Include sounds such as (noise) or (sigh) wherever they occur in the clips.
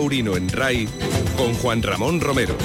Taurino en RAI con Juan Ramón Romero.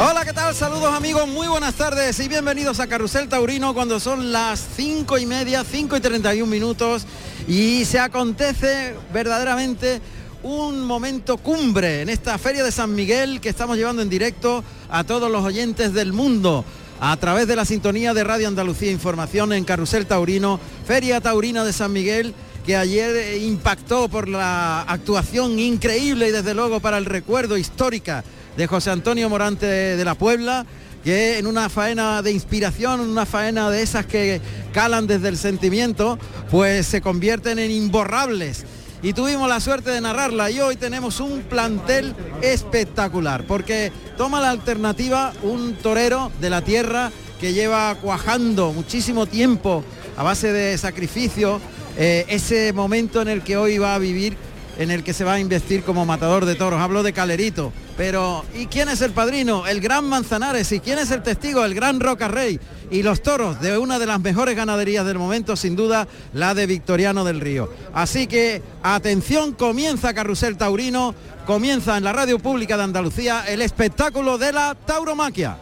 Hola, ¿qué tal? Saludos amigos, muy buenas tardes y bienvenidos a Carrusel Taurino cuando son las 5 y media, 5 y 31 minutos y se acontece verdaderamente un momento cumbre en esta Feria de San Miguel que estamos llevando en directo a todos los oyentes del mundo a través de la sintonía de Radio Andalucía Información en Carrusel Taurino, Feria Taurina de San Miguel que ayer impactó por la actuación increíble y desde luego para el recuerdo histórica de José Antonio Morante de la Puebla, que en una faena de inspiración, una faena de esas que calan desde el sentimiento, pues se convierten en imborrables. Y tuvimos la suerte de narrarla y hoy tenemos un plantel espectacular, porque toma la alternativa un torero de la tierra que lleva cuajando muchísimo tiempo a base de sacrificio eh, ese momento en el que hoy va a vivir en el que se va a investir como matador de toros. Hablo de Calerito. Pero, ¿y quién es el padrino? El gran Manzanares. ¿Y quién es el testigo? El gran Roca Rey. Y los toros de una de las mejores ganaderías del momento, sin duda, la de Victoriano del Río. Así que, atención, comienza Carrusel Taurino, comienza en la radio pública de Andalucía el espectáculo de la tauromaquia.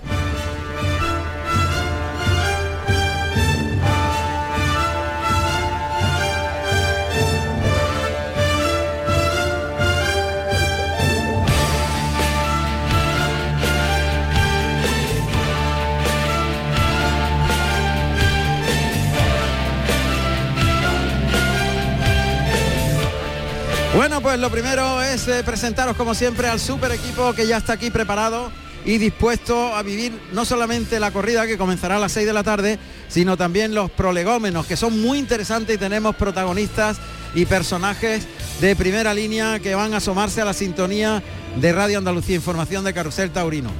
Bueno, pues lo primero es eh, presentaros como siempre al super equipo que ya está aquí preparado y dispuesto a vivir no solamente la corrida que comenzará a las 6 de la tarde, sino también los prolegómenos, que son muy interesantes y tenemos protagonistas y personajes de primera línea que van a asomarse a la sintonía de Radio Andalucía Información de Carrusel Taurino.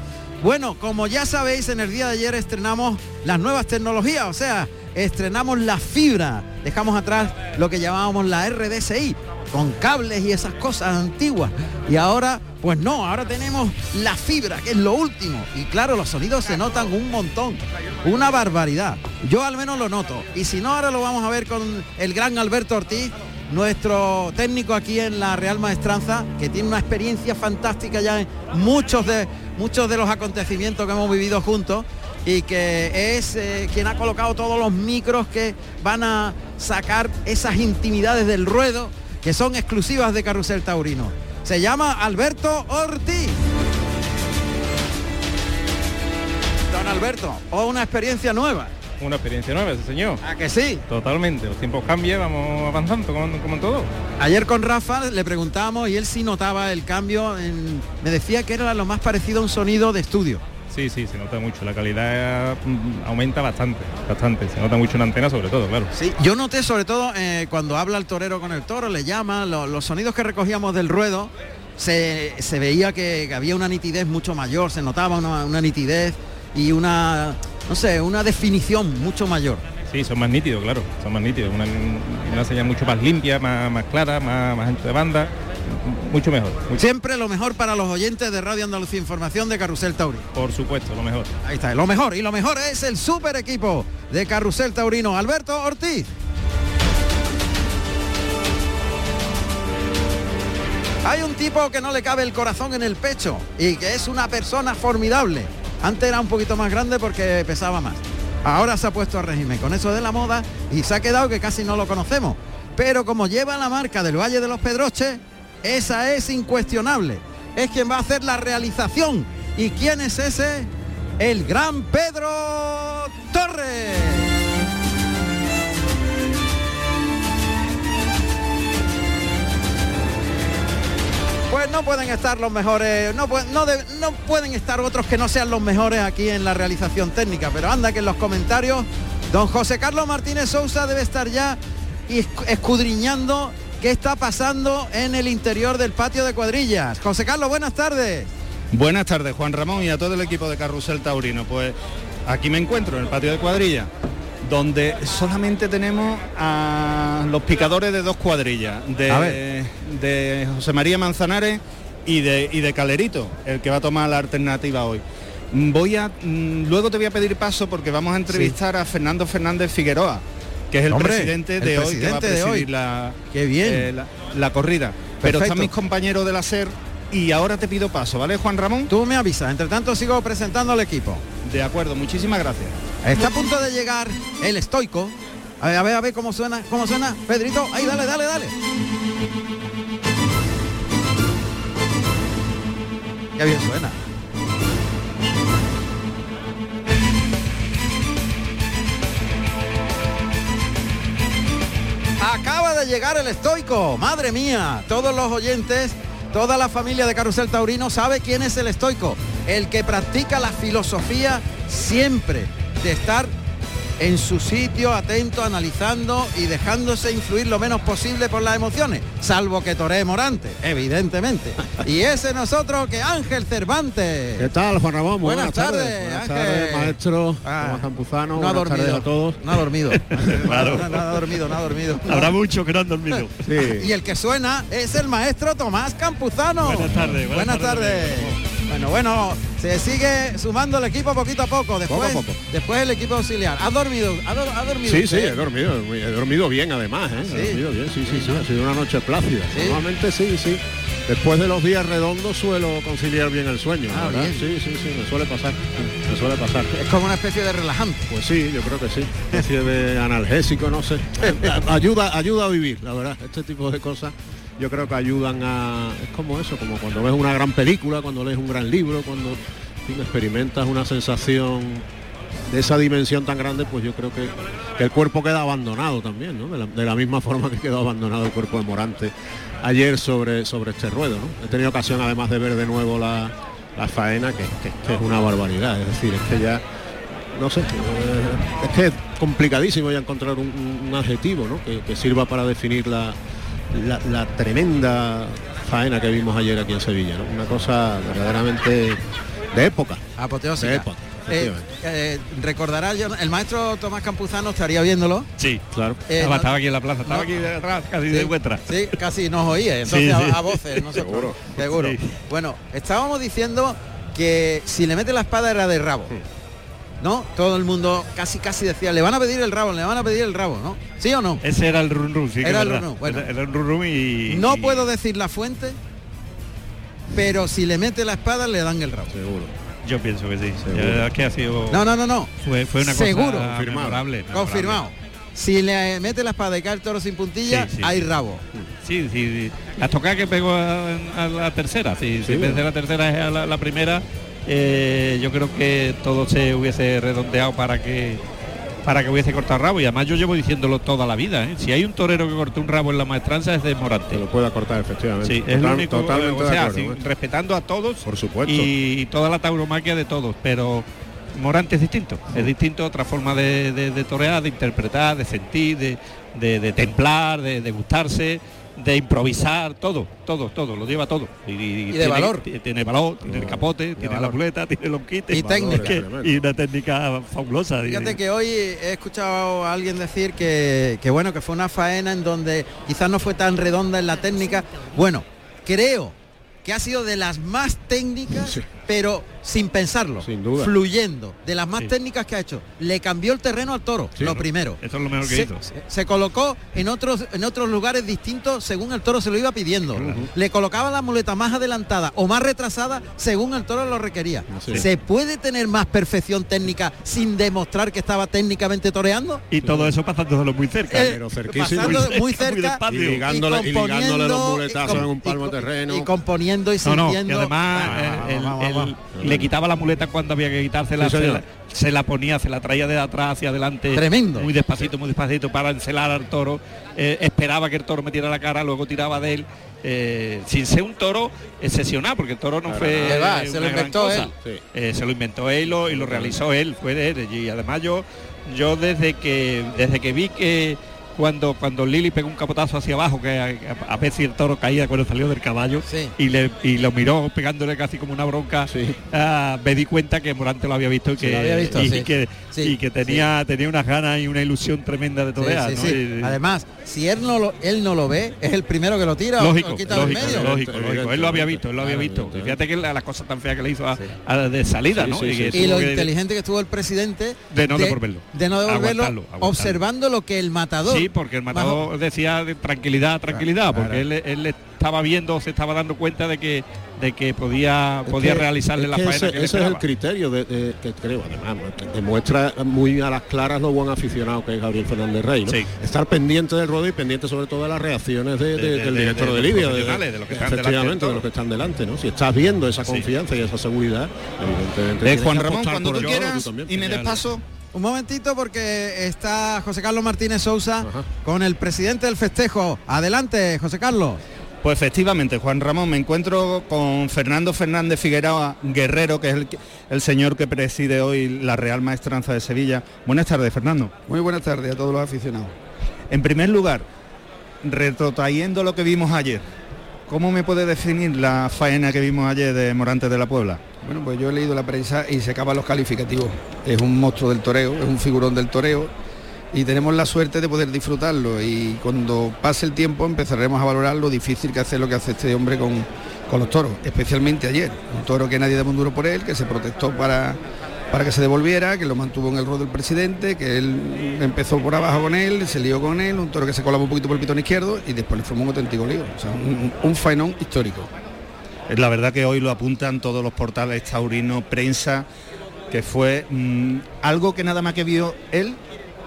Bueno, como ya sabéis, en el día de ayer estrenamos las nuevas tecnologías, o sea, estrenamos la fibra, dejamos atrás lo que llamábamos la RDSI, con cables y esas cosas antiguas. Y ahora, pues no, ahora tenemos la fibra, que es lo último. Y claro, los sonidos se notan un montón, una barbaridad. Yo al menos lo noto. Y si no, ahora lo vamos a ver con el gran Alberto Ortiz, nuestro técnico aquí en la Real Maestranza, que tiene una experiencia fantástica ya en muchos de, muchos de los acontecimientos que hemos vivido juntos y que es eh, quien ha colocado todos los micros que van a sacar esas intimidades del ruedo que son exclusivas de Carrusel Taurino. Se llama Alberto Ortiz. Don Alberto, o una experiencia nueva. Una experiencia nueva, ese señor. ¿A que sí? Totalmente, los tiempos cambian, vamos avanzando como, como en todo. Ayer con Rafa le preguntábamos y él sí notaba el cambio, en- me decía que era lo más parecido a un sonido de estudio. Sí, sí, se nota mucho, la calidad mm, aumenta bastante, bastante, se nota mucho en antena sobre todo, claro. Sí, yo noté sobre todo eh, cuando habla el torero con el toro, le llama, lo- los sonidos que recogíamos del ruedo, se, se veía que, había una nitidez mucho mayor, se notaba una, una nitidez y una, no sé, una definición mucho mayor. Sí, son más nítidos, claro, son más nítidos, una, una señal mucho más limpia, más, más clara, más, más ancho de banda, mucho mejor, mucho- Siempre lo mejor para los oyentes de Radio Andalucía Información de Carrusel Taurino. por supuesto, lo mejor. Ahí está, lo mejor. Y lo mejor es el super equipo de Carrusel Taurino, Alberto Ortiz. Hay un tipo que no le cabe el corazón en el pecho y que es una persona formidable. Antes era un poquito más grande porque pesaba más. Ahora se ha puesto a régimen con eso de la moda y se ha quedado que casi no lo conocemos. Pero como lleva la marca del Valle de los Pedroches, esa es incuestionable. Es quien va a hacer la realización. ¿Y quién es ese? El gran Pedro Torres. Pues no pueden estar los mejores, no, no, no pueden estar otros que no sean los mejores aquí en la realización técnica, pero anda que en los comentarios don José Carlos Martínez Sousa debe estar ya escudriñando qué está pasando en el interior del patio de cuadrillas. José Carlos, buenas tardes. Buenas tardes, Juan Ramón, y a todo el equipo de Carrusel Taurino. Pues aquí me encuentro en el patio de cuadrilla, donde solamente tenemos a los picadores de dos cuadrillas, de, de José María Manzanares y de, y de Calerito, el que va a tomar la alternativa hoy. Voy a, mm, luego te voy a pedir paso porque vamos a entrevistar a Fernando Fernández Figueroa, que es el Hombre, presidente el de hoy que va a presidente de hoy. presidir la, Qué bien. eh, la, la corrida. Pero están mis compañeros de la SER y ahora te pido paso, ¿vale, Juan Ramón? Tú me avisas. Entre tanto sigo presentando al equipo. De acuerdo, muchísimas gracias. Está a punto de llegar el estoico. A ver, a ver, a ver cómo suena, cómo suena. Pedrito, ahí, dale, dale, dale. Qué bien suena. Llegar el estoico. Madre mía, todos los oyentes, toda la familia de Carusel Taurino sabe quién es el estoico. El que practica la filosofía siempre de estar en su sitio, atento, analizando y dejándose influir lo menos posible por las emociones, salvo que toree Morante, evidentemente. Y ese nosotros que Ángel Cervantes. ¿Qué tal, Juan Ramón? Buenas tardes, Buenas tardes, maestro Ah, Campuzano. No ha dormido a todos. No ha dormido. (laughs) Claro. No, no ha dormido, no ha dormido. Habrá muchos que no han dormido. (laughs) Y Sí. el que suena es el maestro Tomás Campuzano. Buenas tardes, buenas tardes. tardes. Bueno, bueno, se sigue sumando el equipo poquito a poco. Después, Poco a poco. después el equipo auxiliar. ¿Ha dormido? ¿Ha, dor- ha dormido? Sí, sí, he dormido, muy- he dormido bien además, ¿eh? Sí. He dormido bien, sí, sí, sí, ha sido una noche plácida. Sí. Normalmente sí, sí. Después de los días redondos suelo conciliar bien el sueño, Ah, ¿verdad? bien. Sí, sí, sí, me suele pasar, me suele pasar. Es como una especie de relajante. Pues sí, yo creo que sí. Una especie de analgésico, no sé. (laughs) ayuda, ayuda a vivir, la verdad. Este tipo de cosas yo creo que ayudan a. Es como eso, como cuando ves una gran película, cuando lees un gran libro, cuando experimentas una sensación de esa dimensión tan grande, pues yo creo que, el cuerpo queda abandonado también, ¿no? De la, misma (laughs) forma que quedó abandonado el cuerpo de Morante ayer sobre, sobre este ruedo. He tenido ocasión además de ver de nuevo la, la faena, que, es una barbaridad, es decir, es que ya no sé, eh, es que es complicadísimo ya encontrar un, adjetivo que sirva para definir la, la- la tremenda faena que vimos ayer aquí en Sevilla. ¿no? Una cosa verdaderamente de época. Apoteósica. De época, Eh, eh, recordará yo- el maestro Tomás Campuzano estaría viéndolo. Sí. Claro. Eh, estaba, no- estaba aquí en la plaza, estaba no. aquí detrás, casi Sí, de vuestra. Sí, casi nos oía, entonces Sí, a- sí. A, voces, nosotros. Seguro. Seguro. Sí. Bueno, estábamos diciendo que si le mete la espada era de rabo. ¿No? Todo el mundo casi casi decía, le van a pedir el rabo, le van a pedir el rabo, ¿no? ¿Sí o no? Ese era el run run, sí. que Era es el run run, bueno. Era, era el run run y... No y- puedo decir la fuente, pero si le mete la espada le dan el rabo. Seguro. Yo pienso que sí. La verdad es que ha sido... No, no, no, no. Fue, fue una Seguro. cosa Confirmado. memorable, memorable. Confirmado. Si le mete la espada y cae el toro sin puntilla, Sí, sí. hay rabo. Sí, sí, sí. La tocada que pegó a, a la tercera, sí, Sí. si la tercera es a la, la primera, eh, yo creo que todo se hubiese redondeado para que para que hubiese cortado rabo y además yo llevo diciéndolo toda la vida ¿eh? si hay un torero que cortó un rabo en la maestranza es de Morante lo pueda cortar efectivamente. sí, es lo único totalmente o sea acuerdo, sí, ¿eh? respetando a todos Por supuesto. y toda la tauromaquia de todos pero Morante es distinto es distinto otra forma de, de- de torear de interpretar de sentir de, de- de templar de gustarse de improvisar todo todo todo lo lleva todo y, de tiene, valor. tiene valor tiene el capote tiene la muleta tiene los quites Y técnica. y una técnica fabulosa Fíjate que hoy he escuchado a alguien decir que, que bueno, que fue una faena en donde quizás no fue tan redonda en la técnica. Bueno, creo que ha sido de las más técnicas, Sí. Pero sin pensarlo, Sin duda. fluyendo, de las más Sí. técnicas que ha hecho. Le cambió el terreno al toro, Sí, lo ¿no? primero. eso es lo mejor que se, hizo se- colocó en otros en otros lugares distintos según el toro se lo iba pidiendo. Le colocaba la muleta más adelantada o más retrasada según el toro lo requería. Sí. ¿Se puede tener más perfección técnica sin demostrar que estaba técnicamente toreando? y todo eso pasándolo muy cerca Eh, pero cerquísimo. pasando Muy muy cerca, muy. Y ligándole- y ligándole los muletazos en un palmo y- terreno. y componiendo y No, no, sintiendo además Ah, vamos, le quitaba la muleta cuando había que quitársela, Sí, se, la, se la ponía, se la traía de atrás hacia adelante. Tremendo. Muy despacito, muy despacito para encelar al toro. Eh, esperaba que el toro metiera la cara, luego tiraba de él. eh, sin ser un toro excepcional, porque el toro no fue va, se lo inventó él. Sí. Eh, se lo inventó él lo- y lo realizó él, fue de él. Y además yo, yo desde que desde que vi que, cuando cuando Lili pegó un capotazo hacia abajo, que a, a veces el toro caía cuando salió del caballo Sí. y, le, y lo miró pegándole casi como una bronca, ah, me di cuenta que Morante lo había visto y Sí, que, lo había visto, y, sí. que, Sí, y que tenía, tenía unas ganas y una ilusión tremenda de Sí, torear. sí, ¿no? sí. Y- Además, si él no lo, él no lo ve, es el primero que lo tira o lógico, lo quita lógico, medio. lógico, lógico. Él lo había visto, él lo había claro, visto. Fíjate que la, la cosa tan fea que le hizo a, a- de salida, Sí, ¿no? sí, Y sí, que sí. Y tuvo lo que- inteligente que estuvo el presidente De no devolverlo. de no devolverlo, observando lo que el matador. Porque el matador decía de tranquilidad, tranquilidad, porque él, él estaba viendo, se estaba dando cuenta de que de que podía Es podía que- realizarle la que faena ese, que le ese es el criterio de, de- que creo además demuestra muy a las claras lo buen aficionado que es Gabriel Fernández Rey ¿no? Sí. estar pendiente del ruedo y pendiente sobre todo de las reacciones de- de- De- de- del de- director de profesionales, de los que están efectivamente de los que están delante ¿no? si estás viendo esa Sí. confianza y esa seguridad evidentemente Juan Ramón, cuando tú quieras y me des paso, Un momentito porque está José Carlos Martínez Sousa Ajá. con el presidente del festejo. Adelante, José Carlos. Pues efectivamente, Juan Ramón, me encuentro con Fernando Fernández Figueroa Guerrero, que es el, el señor que preside hoy la Real Maestranza de Sevilla. Buenas tardes, Fernando. Muy buenas tardes a todos los aficionados. En primer lugar, retrotrayendo lo que vimos ayer, ¿cómo me puede definir la faena que vimos ayer de Morantes de la Puebla? Bueno, pues yo he leído la prensa y se acaban los calificativos. Es un monstruo del toreo, es un figurón del toreo y tenemos la suerte de poder disfrutarlo y cuando pase el tiempo empezaremos a valorar lo difícil que hace lo que hace este hombre con, con los toros, especialmente ayer. Un toro que nadie duro por él, que se protestó para, para que se devolviera, que lo mantuvo en el rol del presidente, que él empezó por abajo con él, se lió con él, un toro que se colaba un poquito por el pitón izquierdo y después le formó un auténtico lío. O sea, un, un faenón histórico. La verdad que hoy lo apuntan todos los portales taurinos, prensa, que fue mm, algo que nada más que vio él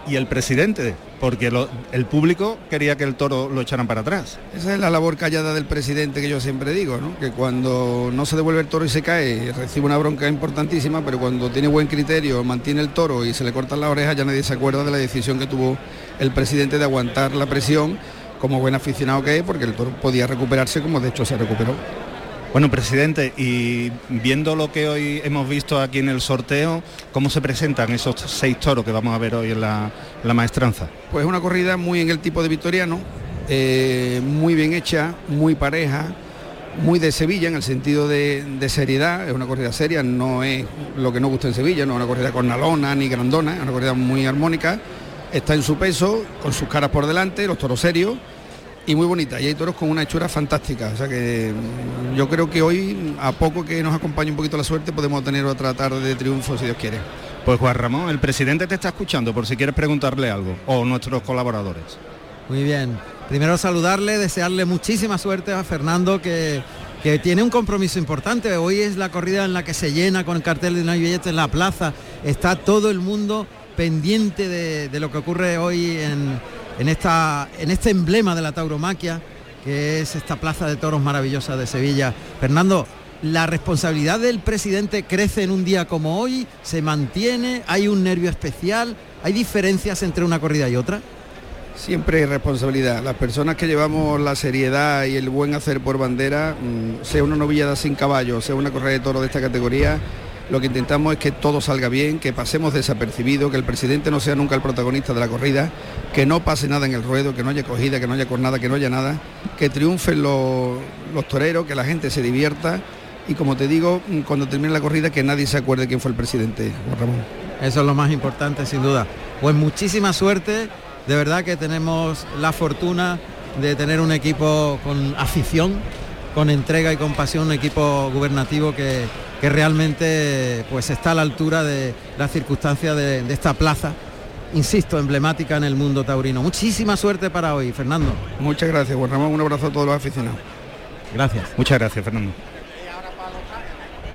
y el presidente, porque el público quería que el toro lo echaran para atrás. Esa es la labor callada del presidente que yo siempre digo, que cuando no se devuelve el toro y se cae, recibe una bronca importantísima, pero cuando tiene buen criterio, mantiene el toro y se le cortan las orejas, ya nadie se acuerda de la decisión que tuvo el presidente de aguantar la presión como buen aficionado que es, porque el toro podía recuperarse como de hecho se recuperó. Bueno, presidente, y viendo lo que hoy hemos visto aquí en el sorteo, ¿cómo se presentan esos seis toros que vamos a ver hoy en la, maestranza? Pues una corrida muy en el tipo de victoriano, eh, muy bien hecha, muy pareja, muy de Sevilla en el sentido de, de seriedad, es una corrida seria, no es lo que nos gusta en Sevilla, no es una corrida cornalona ni grandona, es una corrida muy armónica, está en su peso, con sus caras por delante, los toros serios y muy bonita, y hay toros con una hechura fantástica, o sea que mm, yo creo que hoy, a poco que nos acompañe un poquito la suerte, podemos tener otra tarde de triunfo si Dios quiere. Pues Juan Ramón, el presidente te está escuchando por si quieres preguntarle algo, o nuestros colaboradores. Muy bien. Primero saludarle, desearle muchísima suerte a Fernando que, que tiene un compromiso importante. Hoy es la corrida en la que se llena con el cartel de no hay billetes en la plaza. Está todo el mundo pendiente de, de lo que ocurre hoy en, en, esta, en este emblema de la tauromaquia, que es esta plaza de toros maravillosa de Sevilla. Fernando, la responsabilidad del presidente crece en un día como hoy, se mantiene, hay un nervio especial, hay diferencias entre una corrida y otra. Siempre hay responsabilidad. Las personas que llevamos la seriedad y el buen hacer por bandera, mm, sea una novillada sin caballo, sea una correa de toro de esta categoría, lo que intentamos es que todo salga bien, que pasemos desapercibido, que el presidente no sea nunca el protagonista de la corrida, que no pase nada en el ruedo, que no haya cogida, que no haya cornada, que no haya nada, que triunfen los, toreros, que la gente se divierta y como te digo, mm, cuando termine la corrida que nadie se acuerde quién fue el presidente, Juan Ramón. Eso es lo más importante, sin duda. Pues muchísima suerte. De verdad que tenemos la fortuna de tener un equipo con afición, con entrega y con pasión, un equipo gubernativo que, que realmente pues está a la altura de las circunstancias de, de esta plaza, insisto, emblemática en el mundo taurino. Muchísima suerte para hoy, Fernando. Muchas gracias, Juan Ramón. Un abrazo a todos los aficionados. Gracias. Muchas gracias, Fernando.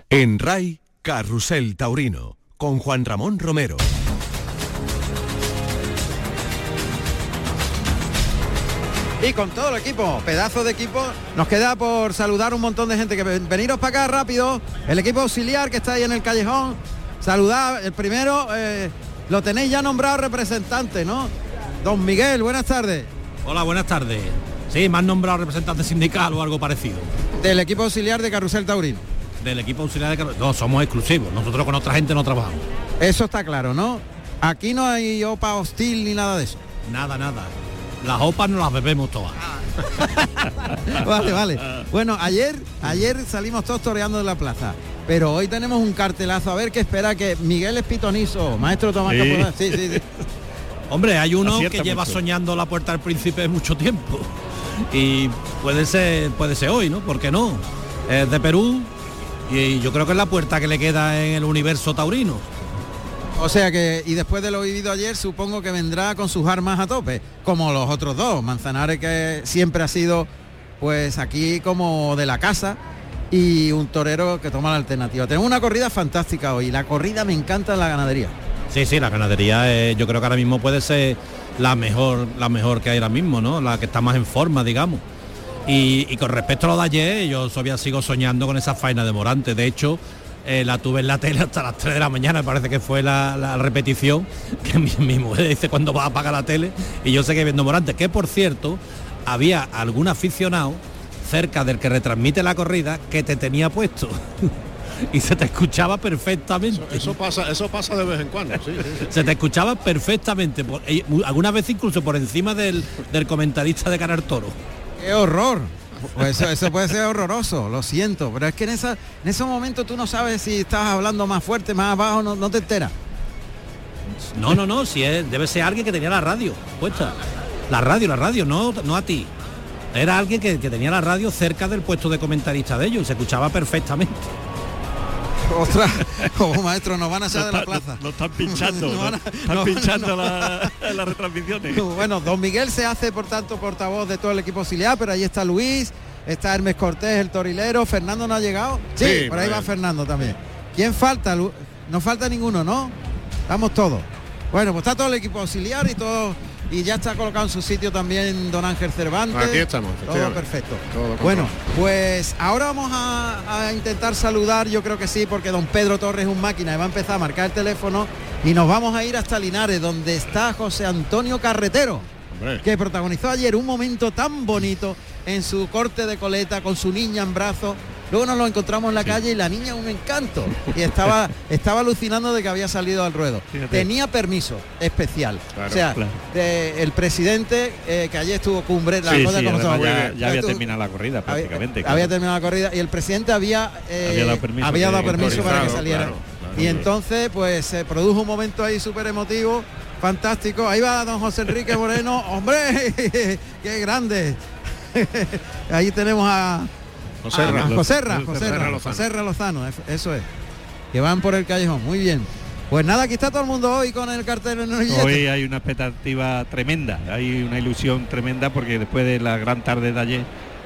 En RAI, Carrusel Taurino, con Juan Ramón Romero. Y con todo el equipo, pedazo de equipo, nos queda por saludar un montón de gente que ven- veniros para acá rápido. El equipo auxiliar que está ahí en el callejón. Saludad, el primero eh, lo tenéis ya nombrado representante, ¿no? Don Miguel, buenas tardes. Hola, buenas tardes. Sí, me han nombrado representante sindical o algo parecido. Del equipo auxiliar de Carrusel Taurino. Del equipo auxiliar de Carlos. No, somos exclusivos. Nosotros con otra gente no trabajamos. Eso está claro, ¿no? Aquí no hay OPA hostil ni nada de eso. Nada, nada. Las opas no las bebemos todas. (laughs) vale, vale. Bueno, ayer, ayer salimos todos toreando de la plaza. Pero hoy tenemos un cartelazo. A ver qué espera que Miguel Espitonizo, maestro Tomás Sí. Sí, sí, sí. (laughs) Hombre, hay uno Acierta que lleva mucho. soñando la puerta del príncipe mucho tiempo. Y puede ser, puede ser hoy, ¿no? ¿Por qué no? Es de Perú y yo creo que es la puerta que le queda en el universo taurino. O sea que, y después de lo vivido ayer, supongo que vendrá con sus armas a tope, como los otros dos. Manzanares que siempre ha sido, pues aquí como de la casa, y un torero que toma la alternativa. Tenemos una corrida fantástica hoy. La corrida me encanta en la ganadería. Sí, sí, la ganadería eh, yo creo que ahora mismo puede ser la mejor, la mejor que hay ahora mismo, ¿no? La que está más en forma, digamos. Y, y con respecto a lo de ayer, yo todavía sigo soñando con esa faena de Morante. De hecho, eh, la tuve en la tele hasta las 3 de la mañana, me parece que fue la, la repetición, (laughs) que mi, mi mujer dice cuando va a apagar la tele, y yo seguí viendo Morante, que por cierto, había algún aficionado cerca del que retransmite la corrida que te tenía puesto. (laughs) y se te escuchaba perfectamente. Eso pasa, eso pasa de vez en cuando, sí, sí, sí. (laughs) Se te escuchaba perfectamente, por- eh, algunas veces incluso por encima del, del comentarista de Canal Toro. ¡Qué horror! Pues eso, eso puede ser horroroso, lo siento, pero es que en, esa, en esos momentos tú no sabes si estás hablando más fuerte, más abajo, no, no te enteras. No, no, no, si es, debe ser alguien que tenía la radio puesta. La radio, la radio, no, no a ti. Era alguien que, que tenía la radio cerca del puesto de comentarista de ellos y se escuchaba perfectamente. Ostras, como maestro, nos van a echar de la plaza. Lo están pinchando, (laughs) No ¿no? van a- están no, pinchando no. la- (laughs) las retransmisiones. Bueno, don Miguel se hace por tanto portavoz de todo el equipo auxiliar, pero ahí está Luis, está Hermes Cortés, el torilero, Fernando no ha llegado. Sí, Sí, por ahí va. Fernando también. ¿Quién falta? No falta ninguno, ¿no? Estamos todos. Bueno, pues está todo el equipo auxiliar y todo y ya está colocado en su sitio también don Ángel Cervantes. Aquí estamos, Todo perfecto. Todo bueno, pues ahora vamos a, a intentar saludar, yo creo que sí, porque don Pedro Torres es un máquina y va a empezar a marcar el teléfono y nos vamos a ir hasta Linares, donde está José Antonio Carretero Hombre. que protagonizó ayer un momento tan bonito en su corte de coleta con su niña en brazos. Luego nos lo encontramos en la calle y la niña un encanto. Y (laughs) estaba, estaba alucinando de que había salido al ruedo. Fíjate. Tenía permiso especial. Claro, o sea, claro. de- el presidente eh, que ayer estuvo cumbre, la Sí, cosa sí, como además ya, ya había Tú- terminado la corrida había, prácticamente. había claro. terminado la corrida y el presidente había, eh, Había dado permiso había dado permiso para que saliera. y entonces pues se produjo un momento ahí súper emotivo, fantástico. Ahí va don José Enrique Moreno, (laughs) hombre, (laughs) qué grande. ahí tenemos a José a- Ra- a José Ra, José José Ra, Lozano. José Ra Lozano, eso- es. Que van por el callejón, muy bien. Pues nada, aquí está todo el mundo hoy con el cartel en el. Hoy hay una expectativa tremenda, hay una ilusión tremenda porque después de la gran tarde de ayer,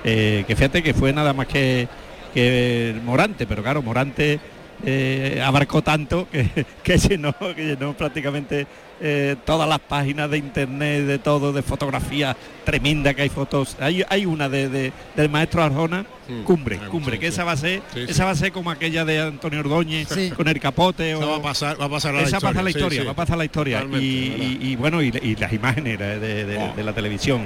eh, que fíjate que fue nada más que, que Morante, pero claro, Morante eh, abarcó tanto que, (laughs) que llenó, que llenó prácticamente eh, todas las páginas de internet, de todo, de fotografía tremenda que hay fotos. Hay, hay una de, de- del maestro Arjona, cumbre, hay cumbre, que esa va a ser, esa va a ser como aquella de Antonio Ordóñez con el capote o va a pasar, va a pasar a la esa historia. pasa la sí, historia, sí. va a pasar la historia. Y, ¿verdad? y- y bueno, y, y las imágenes de, de- la televisión.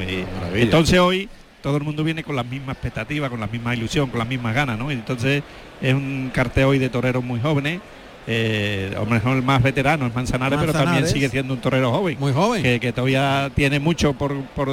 entonces hoy todo el mundo viene con las mismas expectativas, con la misma ilusión, con las mismas ganas, ¿no? Y entonces es un cartel hoy de toreros muy jóvenes. Eh, a lo mejor el más veterano es Manzanares, pero también sigue siendo un torero joven. Muy joven. Que, que todavía tiene mucho por, por,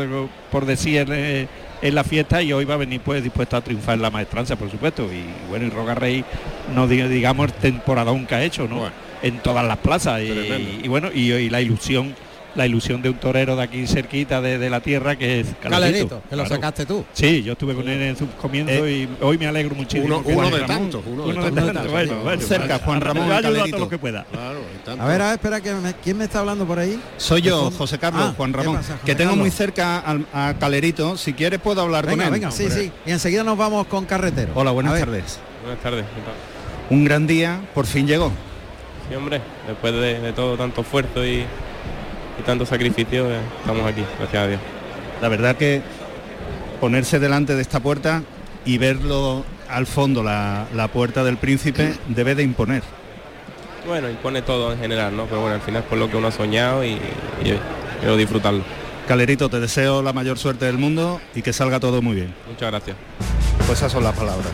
por decir eh, en la fiesta y hoy va a venir pues dispuesto a triunfar en la maestranza, por supuesto. Y bueno, y Roca Rey, no diga- digamos el temporadón que ha hecho, ¿no? Bueno. En todas las plazas. Y bueno, y, y la ilusión, la ilusión de un torero de aquí cerquita de, de la tierra que es Calerito. Calerito, que lo Claro. sacaste tú. Sí, yo estuve con él en sus comienzos y hoy me alegro muchísimo. uno- que uno de tantos, uno de uno de tantos. tantos, bueno, bueno, Cerca, Juan Ramón a Calerito. todo lo que pueda. Claro, tanto. A ver, a ver, espera, que me- ¿quién me está hablando por ahí? Soy yo, De fondo. José Carlos, Ah, Juan ¿qué Ramón, pasa, José que tengo Carlos? muy cerca al- a Calerito. Si quieres puedo hablar Venga, con él. venga, sí, sí. Y enseguida nos vamos con carretero. Hola, A buenas tardes. Buenas tardes. ¿qué tal? Un gran día, por fin llegó. Sí, hombre, después de, de todo tanto esfuerzo y, y tanto sacrificio, eh, estamos aquí, gracias a Dios. La verdad que ponerse delante de esta puerta y verlo al fondo, la, la puerta del príncipe, debe de imponer. Bueno, impone todo en general, ¿no? Pero bueno, al final es por lo que uno ha soñado y, y quiero disfrutarlo. Calerito, te deseo la mayor suerte del mundo y que salga todo muy bien. Muchas gracias. Pues esas son las palabras.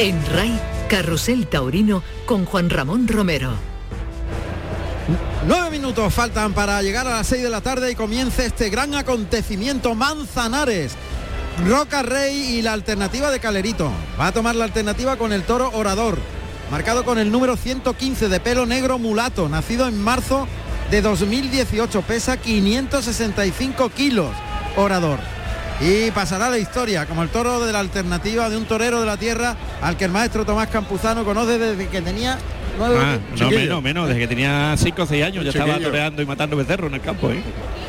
En RAI, Carrusel Taurino con Juan Ramón Romero. Nueve minutos faltan para llegar a las seis de la tarde y comience este gran acontecimiento Manzanares. Roca Rey y la alternativa de Calerito. Va a tomar la alternativa con el toro Orador, marcado con el número 115 de pelo negro mulato, nacido en marzo de 2018, pesa 565 kilos, Orador y pasará la historia como el toro de la alternativa de un torero de la tierra al que el maestro Tomás Campuzano conoce desde que tenía nueve Ah, no, menos, menos, desde que tenía 5 o 6 años ya estaba toreando y matando becerros en el campo. ¿eh?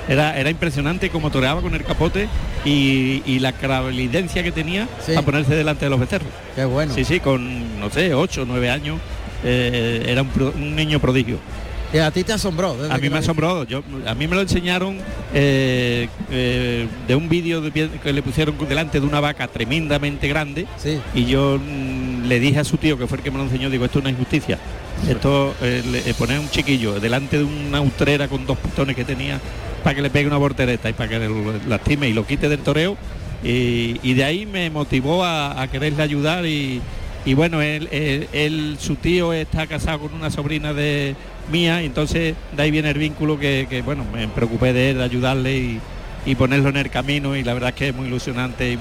Era, era impresionante cómo toreaba con el capote y, y la clarividencia que tenía a ponerse delante de los becerros. Qué bueno. Sí, sí, con, no sé, 8 o 9 años, eh, era un, pro- un niño prodigio. Y a ti te asombró. desde A mí me asombró. Yo, a mí me lo enseñaron eh, eh, de un vídeo que le pusieron delante de una vaca tremendamente grande. Y yo mm, le dije a su tío, que fue el que me lo enseñó, digo, esto es una injusticia. Esto, eh, le- eh, poner un chiquillo delante de una utrera con dos pistones que tenía para que le pegue una voltereta y para que lo lastime y lo quite del toreo. Y, y de ahí me motivó a, a quererle ayudar y, y bueno, él, su tío está casado con una sobrina de mía, y entonces de ahí viene el vínculo que, bueno, me preocupé de él, de ayudarle y, y ponerlo en el camino y la verdad es que es muy ilusionante y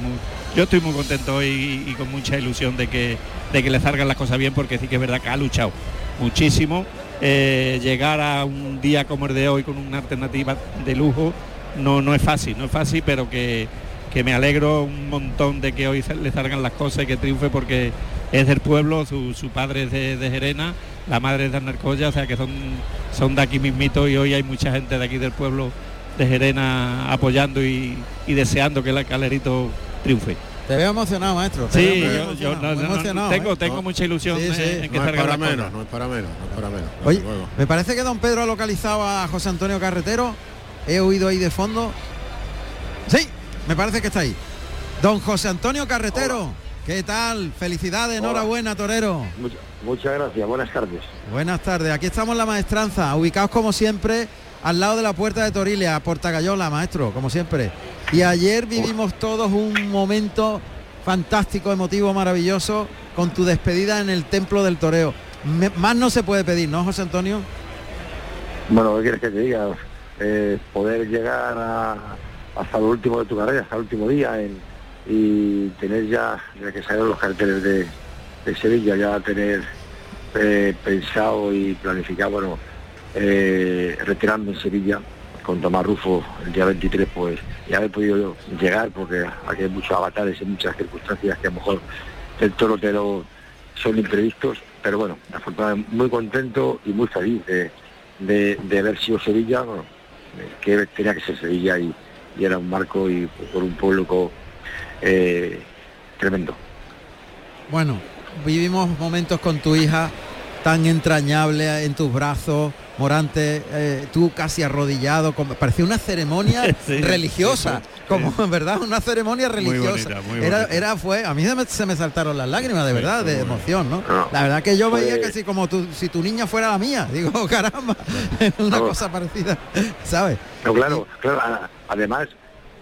yo estoy muy contento y, con mucha ilusión de que, de que le salgan las cosas bien porque sí que es verdad que ha luchado muchísimo. Eh, llegar a un día como el de hoy con una alternativa de lujo no, no es fácil, no es fácil, pero que, que me alegro un montón de que hoy le salgan las cosas y que triunfe porque es del pueblo, su, su padre es de, de Gerena, la madre es de Arnarcoya, o sea que son, son de aquí mismito y hoy hay mucha gente de aquí del pueblo de Gerena apoyando y, y deseando que el calerito triunfe. Te veo emocionado, maestro. te veo Sí, muy yo, no- emocionado, tengo, ¿eh? tengo mucha ilusión Sí, en- sí. en que No es salgan para las menos, no es para menos, no es para menos. Oye, luego. me parece que don Pedro ha localizado a José Antonio Carretero. He oído ahí de fondo. Sí, me parece que está ahí. Don José Antonio Carretero, ¿qué tal? Felicidades, enhorabuena, torero. Mucha- muchas gracias, buenas tardes. Buenas tardes, aquí estamos en la maestranza, ubicados como siempre al lado de la puerta de Torilia, a Portagayola, maestro, como siempre. Y ayer vivimos todos un momento fantástico, emotivo, maravilloso, con tu despedida en el Templo del Toreo. Me- más no se puede pedir, ¿no, José Antonio? Bueno, ¿qué quieres que te diga? Eh, poder llegar a- hasta lo último de tu carrera, hasta el último día en- y tener ya, ya que salieron los carteles de, Sevilla, ya tener eh, pensado y planificado, bueno, eh, retirando en Sevilla con Tomás Rufo el día 23, pues ya haber podido llegar porque aquí hay muchos avatares y muchas circunstancias que a lo mejor el toro te lo son imprevistos, pero bueno, afortunadamente muy contento y muy feliz de, de, haber sido Sevilla, bueno, que tenía que ser Sevilla y, y era un marco y por un pueblo co- eh, tremendo. Bueno, vivimos momentos con tu hija tan entrañable en tus brazos, Morante, eh, tú casi arrodillado, como, parecía una ceremonia (laughs) Sí, religiosa, sí, sí. como en verdad una ceremonia Muy religiosa. bonita, muy era, era fue, a mí se me, se me saltaron las lágrimas de verdad, de emoción, ¿no? No. La verdad que yo veía Pues- casi como tu, si tu niña fuera la mía, (laughs) digo, caramba, (laughs) una No. cosa parecida, ¿sabes? No, claro, Además,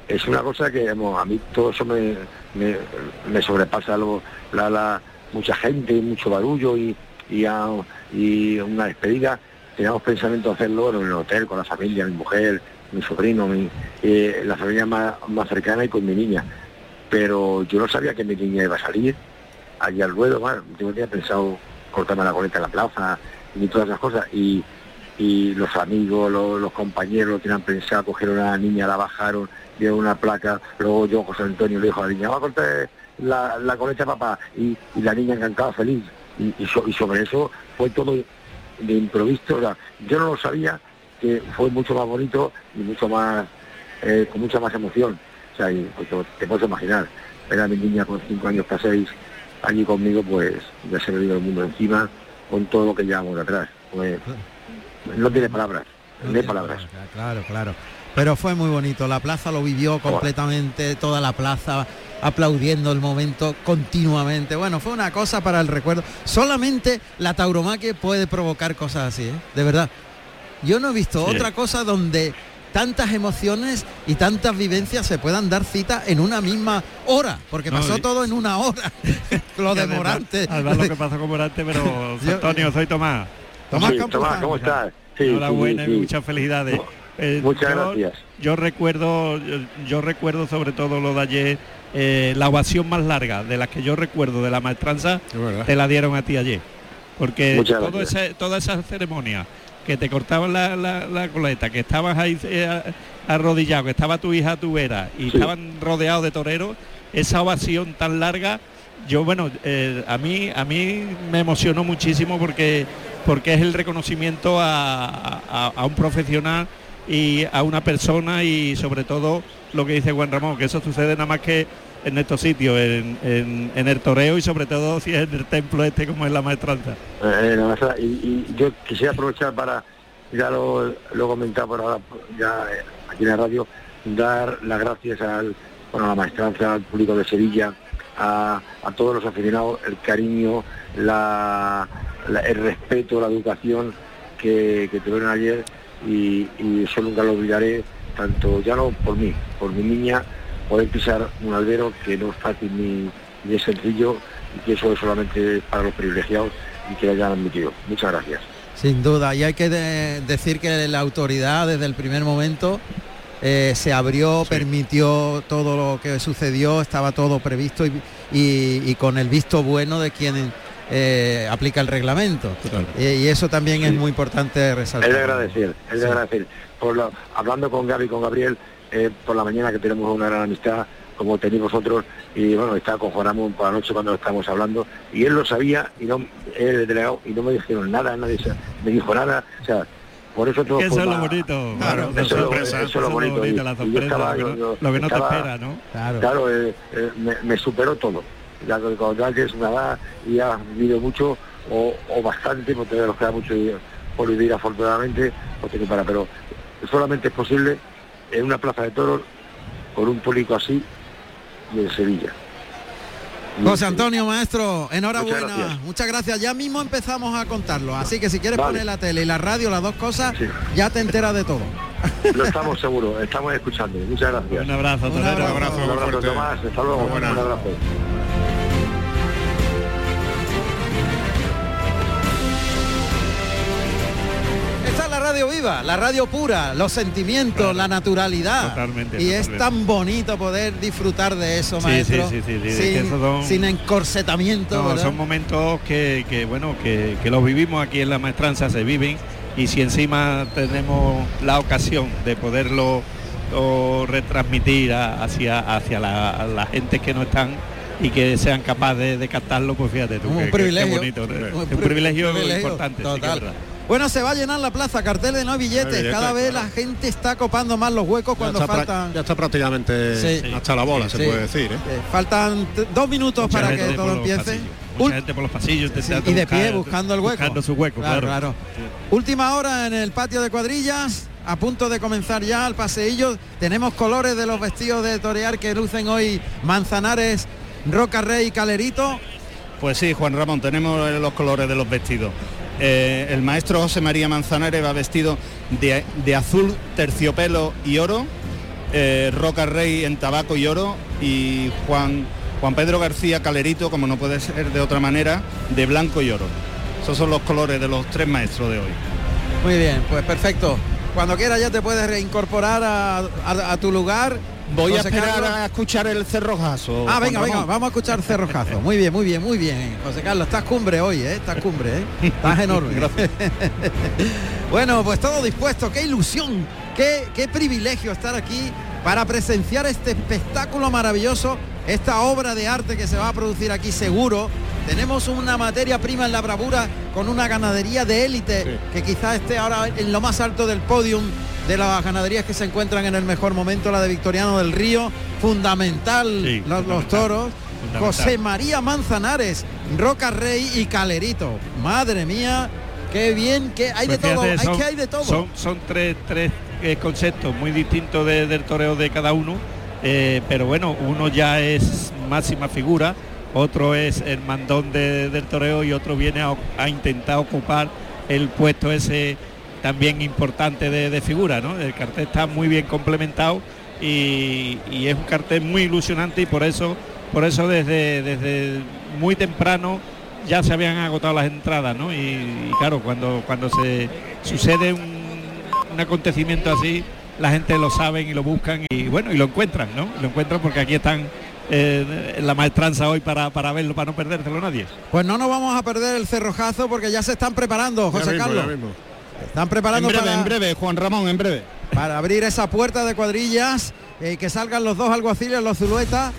es una cosa que a mí todo eso me, me, sobrepasa la, mucha gente, mucho barullo y, y, y una despedida. Teníamos pensamiento de hacerlo en el hotel con la familia, mi mujer, mi sobrino, mi, eh, la familia más, más cercana y con mi niña. Pero yo no sabía que mi niña iba a salir allí al ruedo, bueno, yo no tenía pensado cortarme la coleta en la plaza ni todas esas cosas. Y, y los amigos, los, los compañeros tenían pensado, cogieron a la niña, la bajaron, dieron una placa, luego yo, José Antonio, le dijo a la niña, va a cortar la, la coleta papá, y, y la niña encantada, feliz. Y, y so- y sobre eso fue todo de improviso, o sea, yo no lo sabía, que fue mucho más bonito y mucho más, eh, con mucha más emoción. O sea, y, pues, te, puedes imaginar, ver a mi niña con cinco años para seis allí conmigo, pues ya se me vino el mundo encima con todo lo que llevamos de atrás. Pues, no tiene palabras, no hay palabras. Claro, claro. Pero fue muy bonito, la plaza lo vivió completamente, toda la plaza aplaudiendo el momento continuamente. Bueno, fue una cosa para el recuerdo. Solamente la tauromaquia puede provocar cosas así, ¿eh? de verdad. Yo no he visto Sí. otra cosa donde tantas emociones y tantas vivencias se puedan dar cita en una misma hora, porque No, pasó y- todo en una hora. (laughs) lo de Morante. Además lo que pasó con Morante, pero (laughs) Yo- Antonio, soy Tomás. Tomás Sí. Tomás, ¿cómo estás? Sí, Enhorabuena sí, y muchas felicidades. Eh, Muchas yo- gracias. Yo recuerdo, yo, yo recuerdo sobre todo lo de ayer, eh, la ovación más larga de las que yo recuerdo de la maestranza, te la dieron a ti ayer. Porque todo ese- toda esa ceremonia, que te cortaban la, la- la coleta, que estabas ahí eh, arrodillado, que estaba tu hija a tu vera y Sí. estaban rodeados de toreros, esa ovación tan larga, yo bueno, eh, a mí a mí me emocionó muchísimo porque porque es el reconocimiento a, a- a un profesional y a una persona y sobre todo lo que dice Juan Ramón, que eso sucede nada más que en estos sitios, en, en- el toreo y sobre todo si es en el templo este como es la maestranza. Eh, y, yo quisiera aprovechar para, ya lo, lo he comentado por ahora, ya eh, aquí en la radio, dar las gracias al, bueno, a la maestranza, al público de Sevilla, a, a todos los aficionados, el cariño, la, el respeto, la educación que tuvieron ayer y, y eso nunca lo olvidaré, tanto ya no por mí, por mi niña, poder pisar un albero que no es fácil ni, ni es sencillo y que eso es solamente para los privilegiados y que lo hayan admitido. Muchas gracias. Sin duda, y hay que de- decir que la autoridad desde el primer momento eh, se abrió, permitió todo lo que sucedió, estaba todo previsto y, y- y con el visto bueno de quien eh, aplica el reglamento. Eh, y eso también es muy importante resaltar. Es de agradecer, es de agradecer. Por lo- hablando con Gaby y con Gabriel, eh, por la mañana que tenemos una gran amistad, como tenéis vosotros, y bueno, está con Juan Ramón por la noche cuando estamos hablando, y él lo sabía, y no, él el delegado, y no me dijeron nada, nadie se- me dijo nada, o sea, por eso todo eso es lo bonito. Claro, la eso, es lo- sorpresa, eso es lo bonito. y- la y yo sorpresa, estaba- lo, que no- yo- lo que no te estaba- espera, ¿no? Claro. eh, eh, me, me superó todo. Ya que cuando ya tienes una edad y has vivido mucho o, o bastante, porque nos queda mucho por vivir afortunadamente, pues te para. Pero solamente es posible en una plaza de toros con un público así y en Sevilla. José Antonio, maestro, enhorabuena. Muchas gracias. Muchas gracias. Ya mismo empezamos a contarlo. Así que si quieres Vale. poner la tele y la radio, las dos cosas, Sí. ya te enteras de todo. (laughs) Lo estamos seguros, estamos escuchando. Muchas gracias. Un abrazo, Un abrazo. abrazo Un abrazo, fuerte. Tomás. Hasta luego. Un abrazo. Radio viva, la radio pura, los sentimientos, la naturalidad. Totalmente, y es tan bonito poder disfrutar de eso, Sí, maestro. sí, sí, sí, sin, son- sin encorsetamiento. Son momentos que, que, bueno que, que los vivimos aquí en la maestranza, se viven y si encima tenemos la ocasión de poderlo o retransmitir a- hacia hacia la, gente que no están y que sean capaces de, captarlo, pues fíjate tú, Un que- que- privilegio. Un Es un pri- privilegio, privilegio importante, total. Bueno, se va a llenar la plaza, cartel de no billetes. Cada vez claro. la gente está copando más los huecos Ya cuando faltan. ya está prácticamente Sí. hasta la bola, Sí. se puede decir. ¿eh? eh, faltan dos minutos Mucha para que todo empiece. pasillos, Mucha gente por los pasillos Sí, y de pie buscando el hueco. Buscando su hueco, claro. Última hora en el patio de cuadrillas, a punto de comenzar ya el paseillo. Tenemos colores de los vestidos de torear que lucen hoy Manzanares, Roca Rey y Calerito. Pues sí, Juan Ramón, tenemos los colores de los vestidos. Eh, el maestro José María Manzanares va vestido de, de azul, terciopelo y oro, eh, Roca Rey en tabaco y oro y Juan, Juan Pedro García Calerito, como no puede ser de otra manera, de blanco y oro. Esos son los colores de los tres maestros de hoy. Muy bien, pues perfecto. Cuando quieras ya te puedes reincorporar a, a- a tu lugar. Voy a esperar Carlos. a escuchar el cerrojazo. Ah, venga, venga, vamos a escuchar cerrojazo. Muy bien, muy bien, muy bien. José Carlos, estás cumbre hoy, ¿eh? Estás cumbre, ¿eh? Estás enorme. (laughs) (laughs) bueno, pues todo dispuesto. Qué ilusión, qué, qué privilegio estar aquí para presenciar este espectáculo maravilloso, esta obra de arte que se va a producir aquí seguro. Tenemos una materia prima en la bravura con una ganadería de élite que quizás esté ahora en lo más alto del podium de las ganaderías que se encuentran en el mejor momento, la de Victoriano del Río, fundamental Sí, los, toros. José María Manzanares, Roca Rey y Calerito. Madre mía, qué bien, que hay Pues de todo, fíjate, hay que hay de todo. Son, son tres, tres eh, conceptos muy distintos de- del toreo de cada uno, eh, pero bueno, uno ya es máxima figura, otro es el mandón de- del toreo y otro viene a, a intentar ocupar el puesto ese también importante de, de figura, ¿no? El cartel está muy bien complementado y, y es un cartel muy ilusionante y por eso, por eso desde, desde muy temprano ya se habían agotado las entradas, ¿no? Y, y claro, cuando, cuando se sucede un, un acontecimiento así, la gente lo saben y lo buscan y bueno, y lo encuentran, ¿no? Lo encuentran porque aquí están eh, la maestranza hoy para, para verlo, para no perdérselo nadie. Pues no nos vamos a perder el cerrojazo porque ya se están preparando, José mismo, Carlos. Están preparando En breve, para, en breve, Juan Ramón, en breve. para abrir esa puerta de cuadrillas y que salgan los dos alguaciles, los zuluetas,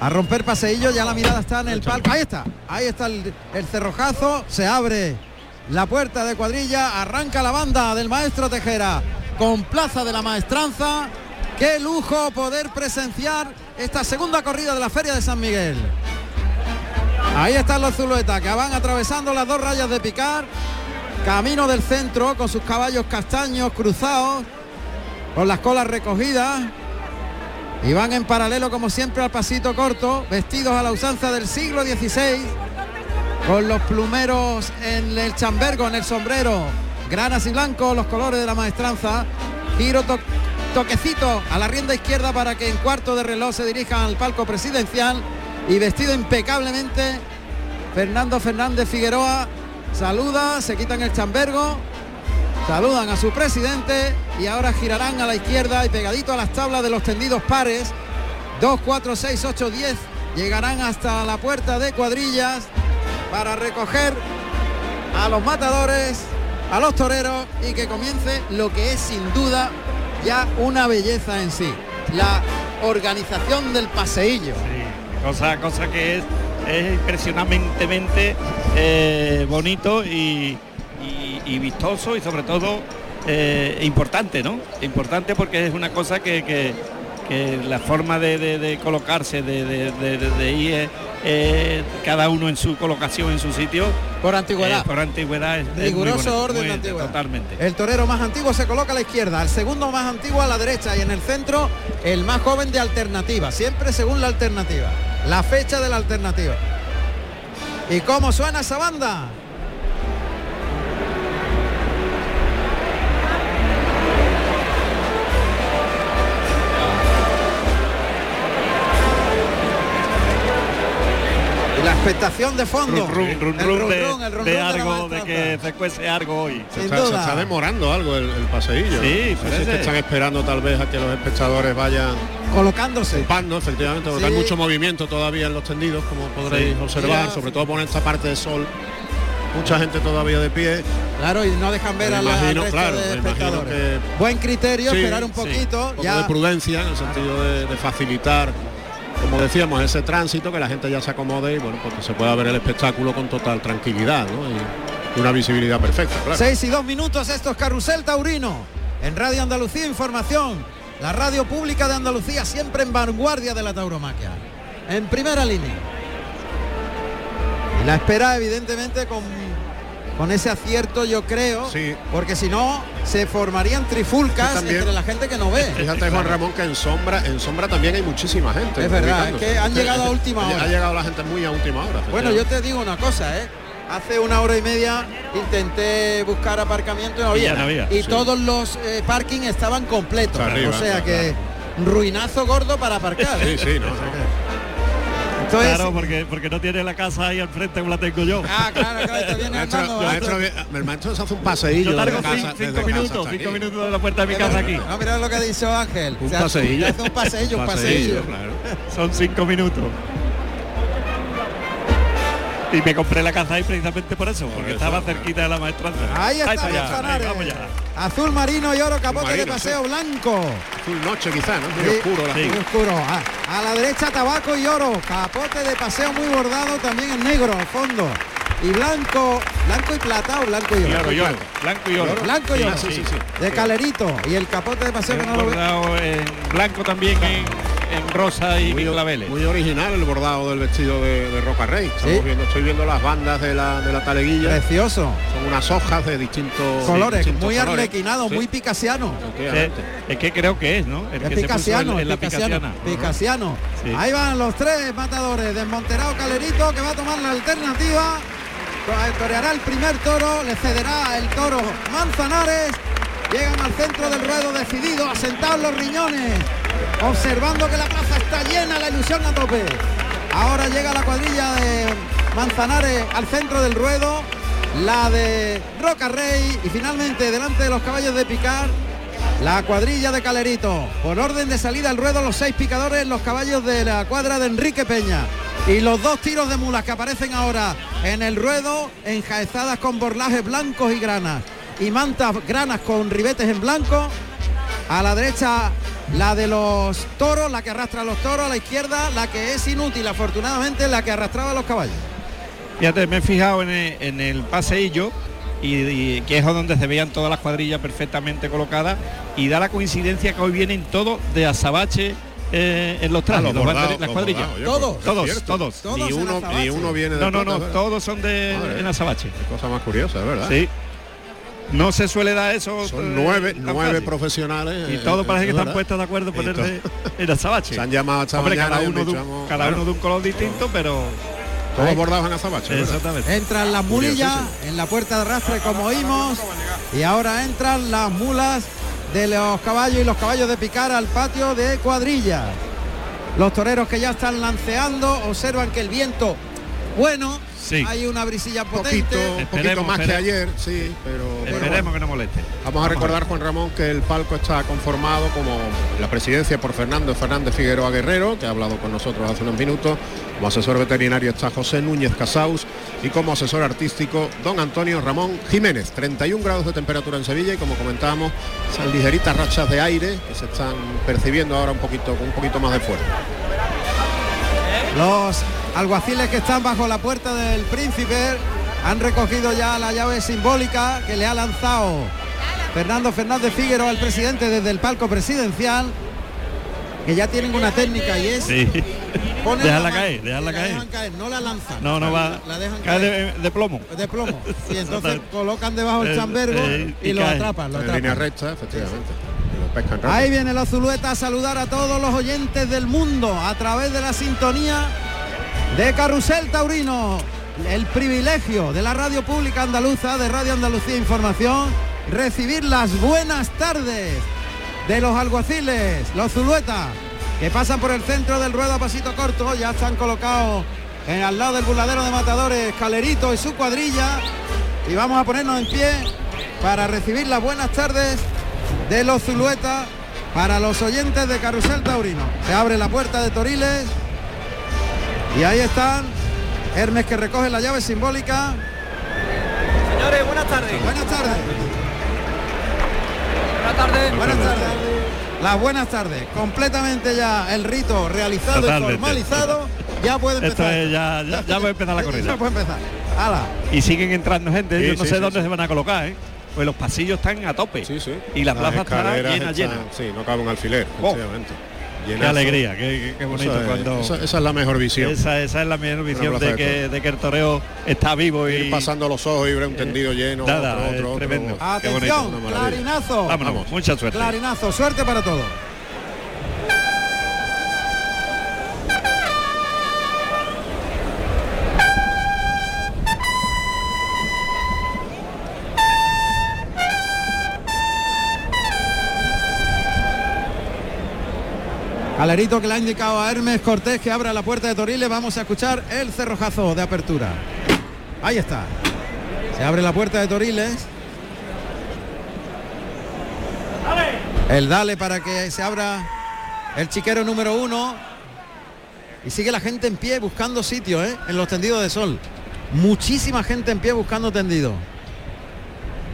a romper paseillo. Ya la mirada está en el palco. Ahí está, ahí está el, el cerrojazo. Se abre la puerta de cuadrilla, arranca la banda del maestro Tejera con plaza de la maestranza. Qué lujo poder presenciar esta segunda corrida de la Feria de San Miguel. Ahí están los zuluetas que van atravesando las dos rayas de picar. Camino del centro con sus caballos castaños cruzados, con las colas recogidas. Y van en paralelo como siempre al pasito corto, vestidos a la usanza del siglo XVI, con los plumeros en el chambergo, en el sombrero, granas y blancos, los colores de la maestranza. Giro to- toquecito a la rienda izquierda para que en cuarto de reloj se dirijan al palco presidencial y vestido impecablemente Fernando Fernández Figueroa saluda, se quitan el chambergo, saludan a su presidente y ahora girarán a la izquierda y pegadito a las tablas de los tendidos pares. 2, 4, 6, 8, 10 llegarán hasta la puerta de cuadrillas para recoger a los matadores, a los toreros y que comience lo que es sin duda ya una belleza en sí, la organización del paseillo. cosa, cosa que es, es impresionantemente eh, bonito y, vistoso y sobre todo eh, importante, ¿no? Importante porque es una cosa que- que la forma de, de- de colocarse, de, ir eh, cada uno en su colocación, en su sitio. Por antigüedad. eh, por antigüedad. es- Riguroso orden muy- de antigüedad. Totalmente. El torero más antiguo se coloca a la izquierda, el segundo más antiguo a la derecha y en el centro el más joven de alternativa, siempre según la alternativa, la fecha de la alternativa. ¿Y cómo suena esa banda? La expectación de fondo. Run, run, El run run, de, algo, de que se cuece algo hoy. Se está, se duda. está demorando algo el, el paseillo. Sí, No sé si parece. es que están esperando tal vez a que los espectadores vayan Colocándose. ocupando, efectivamente, porque Sí. hay mucho movimiento todavía en los tendidos, como podréis Sí. observar, Ya. sobre todo por esta parte de sol. Mucha gente todavía de pie. Claro, y no dejan ver Me a la imagino, resto claro, de me imagino espectadores. que- Buen criterio, Sí, esperar un sí. poquito. Un poco ya de prudencia en el sentido de, de facilitar, como decíamos, ese tránsito, que la gente ya se acomode y bueno, pues que se pueda ver el espectáculo con total tranquilidad y una visibilidad perfecta. 6 y 2 minutos, esto es Carrusel Taurino. En Radio Andalucía Información, la radio pública de Andalucía, siempre en vanguardia de la tauromaquia. En primera línea. Y la espera, evidentemente, con, con ese acierto, yo creo. Sí. Porque si no, se formarían trifulcas también. entre la gente que no ve. Fíjate Juan Ramón que en sombra, en sombra también hay muchísima gente. Es verdad, es que han llegado a última hora. Ha llegado la gente muy a última hora. Bueno, yo te digo una cosa, ¿eh? Hace una hora y media intenté buscar aparcamiento y no Y había. ya no había, Y sí. todos los eh, parking estaban completos. Arriba, o sea claro. que ruinazo gordo para aparcar. Sí, sí, no, no. Entonces, Claro, porque, porque no tiene la casa ahí al frente como la tengo yo. Ah, claro, claro, te viene Maestro, andando. maestro, el maestro se hace un paseillo Yo tardo de casa, cinco, cinco casa minutos, cinco minutos de la puerta de mi casa aquí. No, mira lo que dicho Ángel. Un hace- paseillo. un paseillo, un paseillo. claro. Son cinco minutos. Y me compré la casa ahí precisamente por eso, porque eso, estaba claro. cerquita de la maestranza. Ahí está para allá, Manzanares. ahí, vamos ya. Azul marino y oro, capote de paseo blanco. Full noche quizá, ¿no? Muy Sí, oscuro la sí. muy oscuro. A, a la derecha tabaco y oro, capote de paseo muy bordado, también en negro al fondo. Y blanco, blanco y plata o blanco y oro. Oro, y oro. Blanco y oro. Blanco y oro. Sí, sí, sí. De calerito. Y el capote de paseo que no lo bordado en blanco también en, en rosa y Muy, claveles. muy original el bordado del vestido de, de Roca Rey. Estamos Sí. viendo, estoy viendo las bandas de la, de la taleguilla. Precioso. Son unas hojas de distintos Colores, distintos muy colores. arlequinado, Sí, muy picasiano. es que creo que es, ¿no? El Es que se puso picasiano, en, en la picasiano, picasiana. picasiano. Sí. Ahí van los tres matadores, desmonterado Calerito que va a tomar la alternativa toreará el primer toro, le cederá el toro Manzanares. Llegan al centro del ruedo decidido, asentados los riñones, observando que la plaza está llena, la ilusión a tope. Ahora llega la cuadrilla de Manzanares al centro del ruedo, la de Roca Rey y finalmente delante de los caballos de picar la cuadrilla de Calerito. Por orden de salida al ruedo los seis picadores, los caballos de la cuadra de Enrique Peña. Y los dos tiros de mulas que aparecen ahora en el ruedo, enjaezadas con borlajes blancos y granas. Y mantas granas con ribetes en blanco. A la derecha la de los toros, la que arrastra a los toros. A la izquierda la que es inútil, afortunadamente, la que arrastraba a los caballos. Fíjate, me he fijado en el, en el paseillo y, que es donde se veían todas las cuadrillas perfectamente colocadas y da la coincidencia que hoy vienen todos de azabache eh, en los trajes, Ah, los los bordados, banderas- las cuadrillas. todos, todos, todos. Todos Ni uno, ni uno viene de No, no, no, todos son de en azabache. Qué cosa más curiosa, verdad. Sí. No se suele dar eso. eh, Son nueve, tan nueve fácil. profesionales. Y eh, todos eh, parece que es están puestos de acuerdo en ponerse (laughs) en azabache. Se han llamado esta Hombre, mañana cada uno, de un, cada uno de un color distinto, pero Todos bordados en azabache. exactamente. Entran las mulillas en la puerta de arrastre como oímos y ahora entran las mulas de los caballos y los caballos de picar al patio de cuadrilla. Los toreros que ya están lanceando observan que el viento bueno, Sí. hay una brisilla potente. poquito, un poquito más que ayer, sí, pero, pero Esperemos bueno. que no moleste. Vamos a recordar, Juan Ramón, que el palco está conformado como la presidencia por Fernando Fernández Figueroa Guerrero, que ha hablado con nosotros hace unos minutos. Como asesor veterinario está José Núñez Casaus y como asesor artístico don Antonio Ramón Jiménez. 31 grados de temperatura en Sevilla y como comentábamos, esas ligeritas rachas de aire que se están percibiendo ahora un poquito con un poquito más de fuerza. Los alguaciles que están bajo la puerta del príncipe han recogido ya la llave simbólica que le ha lanzado Fernando Fernández Figueroa al presidente desde el palco presidencial, que ya tienen una técnica y es Sí. Dejarla la caer, dejarla la caer. caer, no la lanzan. No, no va. La dejan Cae caer de, de plomo. de plomo. (laughs) Y entonces colocan debajo el Eh, chambergo eh, y, y lo atrapan, lo En línea atrapan. recta, efectivamente. Ahí viene la Zulueta a saludar a todos los oyentes del mundo a través de la sintonía de Carrusel Taurino. El privilegio de la radio pública andaluza, de Radio Andalucía Información, recibir las buenas tardes de los alguaciles, los Zuluetas, que pasan por el centro del ruedo a pasito corto, ya están colocados al lado del burladero de matadores Calerito y su cuadrilla. Y vamos a ponernos en pie para recibir las buenas tardes de los Zuluetas para los oyentes de Carrusel Taurino. Se abre la puerta de Toriles y ahí están Hermes que recoge la llave simbólica. Señores, buenas tardes. Buenas tardes. Buenas tardes. Buenas tardes. Las buenas tardes. Completamente ya el rito realizado Totalmente. y formalizado. Ya puede Esto empezar. es ya, ya, ya puede empezar la (laughs) Ya corrida. puede empezar. Hala. Y siguen entrando gente, Sí, yo no sí, sé sí, dónde sí. se van a colocar, ¿eh? Pues los pasillos están a tope. Sí, sí. Y la Las plaza está llena, están- llena. Sí, no cabe un alfiler, Oh, efectivamente. Qué Llenazo. alegría, qué, qué- bonito cuando... esa, esa es la mejor visión. Esa, esa es la mejor visión de que, de que el toreo está vivo y Ir pasando los ojos y ver un tendido lleno, nada, otro, otro, otro. tremendo. Bonito, Atención, clarinazo. Vámonos, mucha suerte. Clarinazo, suerte para todos. Calerito que le ha indicado a Hermes Cortés que abra la puerta de Toriles. Vamos a escuchar el cerrojazo de apertura. Ahí está. Se abre la puerta de Toriles. El dale para que se abra el chiquero número uno. Y sigue la gente en pie buscando sitio ¿eh? en los tendidos de sol. Muchísima gente en pie buscando tendido.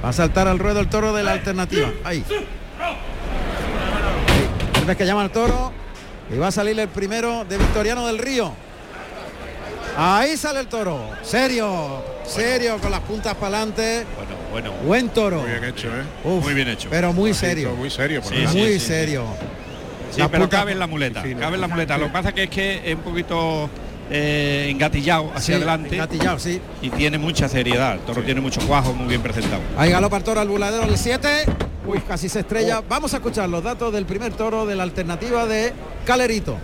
Va a saltar al ruedo el toro de la alternativa. Ahí. Vez que llama al toro. Y va a salir el primero de Victoriano del Río. Ahí sale el toro. Serio. Serio con las puntas para adelante. Bueno, bueno. Buen toro. Muy bien hecho, ¿eh? Uf, Muy bien hecho. Pero muy serio. Muy serio, por Sí, verdad. sí, muy sí, serio. Sí, pero cabe en la muleta, cabe en la muleta. Lo que pasa que es que es un poquito eh, engatillado hacia adelante engatillado, sí. y tiene mucha seriedad. El toro tiene mucho cuajo, muy bien presentado. Ahí galopa el toro al buladero del 7. Uy, casi se estrella. Vamos a escuchar los datos del primer toro de la alternativa de Calerito.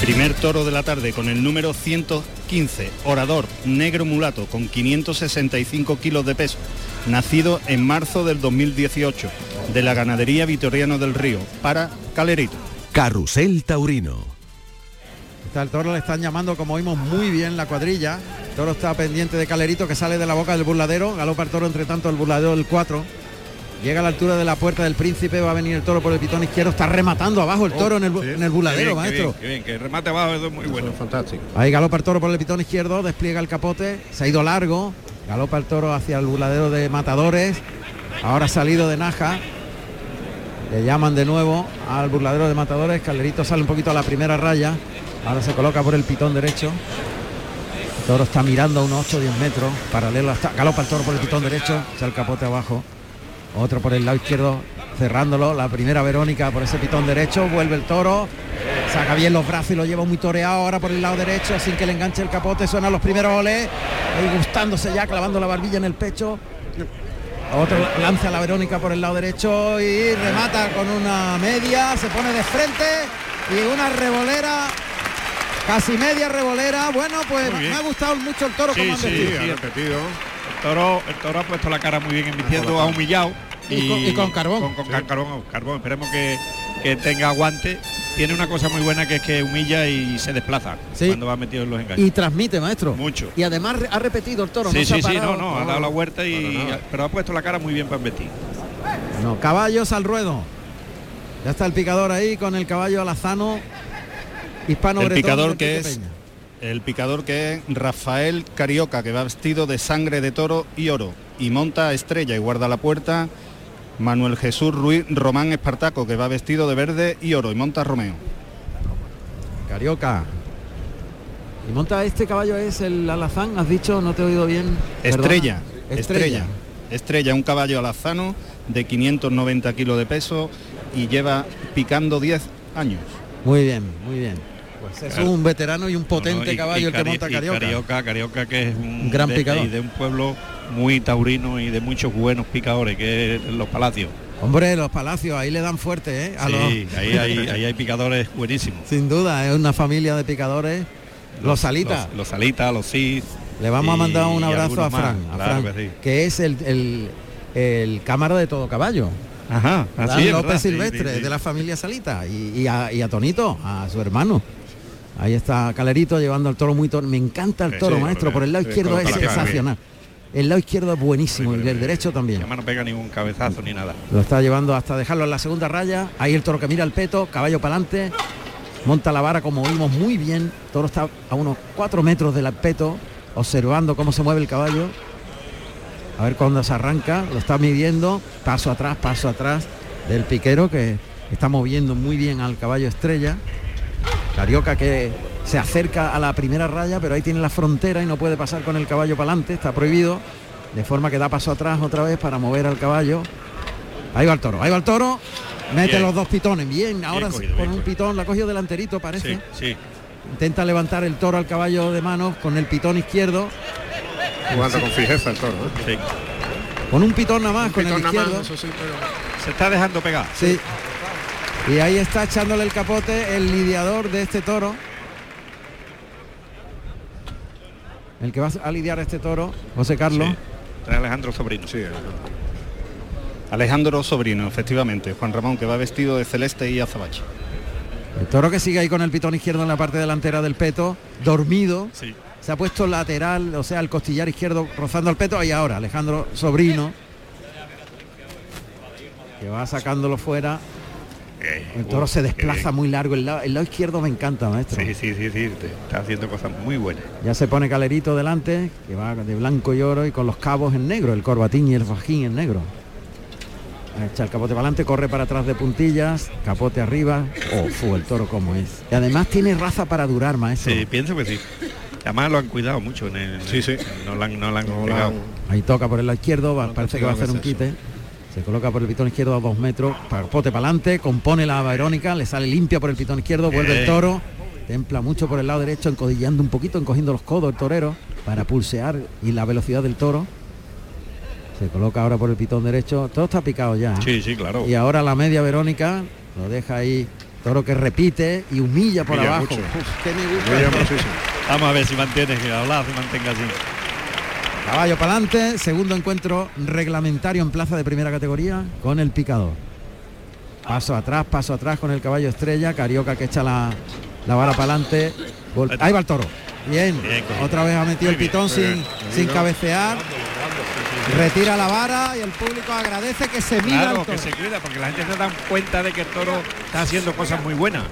Primer toro de la tarde con el número 115, orador negro mulato con 565 kilos de peso, nacido en marzo del 2018, de la ganadería Vitoriano del Río, para Calerito. Carrusel Taurino. Está el toro le están llamando, como oímos muy bien la cuadrilla. El toro está pendiente de Calerito que sale de la boca del burladero. Galopa el toro entre tanto el burladero del 4. Llega a la altura de la puerta del príncipe, va a venir el toro por el pitón izquierdo, está rematando abajo el toro en, el, bu- en el burladero, maestro. Qué bien, que el remate abajo es muy bueno. fantástico. Ahí galopa el toro por el pitón izquierdo, despliega el capote, se ha ido largo, galopa el toro hacia el burladero de matadores, ahora ha salido de Naja, le llaman de nuevo al burladero de matadores, Calderito sale un poquito a la primera raya, ahora se coloca por el pitón derecho, el toro está mirando a unos 8 o 10 metros, paralelo hasta, galopa el toro por el pitón derecho, echa el capote abajo, otro por el lado izquierdo cerrándolo, la primera Verónica por ese pitón derecho, vuelve el toro, saca bien los brazos y lo lleva muy toreado ahora por el lado derecho sin que le enganche el capote, suenan los primeros oles, ahí gustándose ya, clavando la barbilla en el pecho. Otro lanza a la Verónica por el lado derecho y remata con una media, se pone de frente y una revolera, casi media revolera. Bueno, pues me ha gustado mucho el toro Sí, como han sí, vestido. sí, repetido. El toro, el toro ha puesto la cara muy bien emitiendo, ha humillado. Y con- y con carbón. Con, con carbón, carbón. Esperemos que, que tenga aguante. Tiene una cosa muy buena que es que humilla y se desplaza Sí. cuando va metido en los engaños. Y transmite, maestro. Mucho. Y además ha repetido el toro. sí, no se sí, ha sí, no, no, ha dado la vuelta y pero ha puesto la cara muy bien para embestir. No, caballos al ruedo. Ya está el picador ahí con el caballo alazano hispano El picador que es Peña. El picador que es Rafael Carioca, que va vestido de sangre de toro y oro y monta a estrella y guarda la puerta. Manuel Jesús Ruiz Román Espartaco, que va vestido de verde y oro y monta a Romeo. Carioca. Y monta este caballo es el alazán, has dicho, no te he oído bien. Estrella, Estrella. estrella, estrella, un caballo alazano de 590 kilos de peso y lleva picando 10 años. Muy bien, muy bien. Es un veterano y un potente No, no, y- caballo y el que monta Carioca. Carioca, Carioca, que es un, Un gran de- picador. y de un pueblo muy taurino y de muchos buenos picadores, que es los palacios. Hombre, los palacios, ahí le dan fuerte, ¿eh? A Sí, los- ahí, hay, ahí hay picadores buenísimos. Sin duda, es una familia de picadores. Los, salitas. Los, los salitas, los cis. Le vamos a mandar un abrazo a Fran, más, a claro Fran, que sí. que es el, el, el cámara de todo caballo. Ajá, Dan así es, López ¿verdad? Sí, Silvestre, sí, sí. de la familia Salita, y, y a, y a Tonito, a su hermano. Ahí está Calerito llevando al toro muy toro. Me encanta el toro, sí, maestro. porque- Por el lado izquierdo es sensacional. El lado izquierdo es buenísimo y el derecho también. Además no pega ningún cabezazo ni nada. Lo está llevando hasta dejarlo en la segunda raya. Ahí el toro que mira el peto, caballo para adelante. Monta la vara como oímos muy bien. El toro está a unos cuatro metros del peto, observando cómo se mueve el caballo. A ver cuándo se arranca. Lo está midiendo. Paso atrás, paso atrás del piquero que está moviendo muy bien al caballo estrella. Carioca que se acerca a la primera raya, pero ahí tiene la frontera y no puede pasar con el caballo para adelante, está prohibido. De forma que da paso atrás otra vez para mover al caballo. Ahí va el toro, ahí va el toro. Mete Bien. los dos pitones. Bien, ahora cogido, con bien un pitón, la ha cogido delanterito parece. Sí, sí. Intenta levantar el toro al caballo de manos con el pitón izquierdo. Jugando con fijeza el toro. ¿eh? sí. Con un pitón nada más, Un con el más, izquierdo. eso sí, pero- Se está dejando pegar. Sí. Y ahí está echándole el capote el lidiador de este toro. El que va a lidiar a este toro, José Carlos. Sí. Alejandro Sobrino. Sí, Alejandro Sobrino, efectivamente, Juan Ramón, que va vestido de celeste y azabache. El toro que sigue ahí con el pitón izquierdo en la parte delantera del peto, dormido. Sí. Se ha puesto lateral, o sea, el costillar izquierdo rozando el peto. Y ahora Alejandro Sobrino, que va sacándolo fuera. El toro se desplaza muy largo. El lado, el lado izquierdo me encanta, maestro. Sí, sí, sí, sí. Está haciendo cosas muy buenas. Ya se pone Calerito delante, que va de blanco y oro y con los cabos en negro, el corbatín y el fajín en negro. Echa el capote para adelante, corre para atrás de puntillas, capote arriba. Oh, fu, el toro como es. Y además tiene raza para durar, maestro. Sí, pienso que sí. Además lo han cuidado mucho en el. Sí, sí. No lo han, no lo han No la han- Ahí toca por el lado izquierdo, No parece que va a hacer un quite. Se coloca por el pitón izquierdo a dos metros, capote para adelante, compone la Verónica, le sale limpia por el pitón izquierdo, vuelve el Bien. toro, templa mucho por el lado derecho, encodillando un poquito, encogiendo los codos el torero para pulsear y la velocidad del toro. Se coloca ahora por el pitón derecho, todo está picado ya. ¿eh? Sí, sí, claro. Y ahora la media Verónica lo deja ahí Toro que repite y humilla por Humilla abajo. Uf, me gusta. Vamos a ver si mantiene, que hablar, si mantenga así. Caballo para adelante, segundo encuentro reglamentario en plaza de primera categoría con el picador. Paso atrás, paso atrás con el caballo estrella, Carioca que echa la, la vara para adelante. Ahí va el toro. Bien, otra vez ha metido el pitón sin, sin cabecear. Retira la vara y el público agradece que se mira Claro, que se cuida, porque la gente se da cuenta de que el toro está haciendo cosas muy buenas.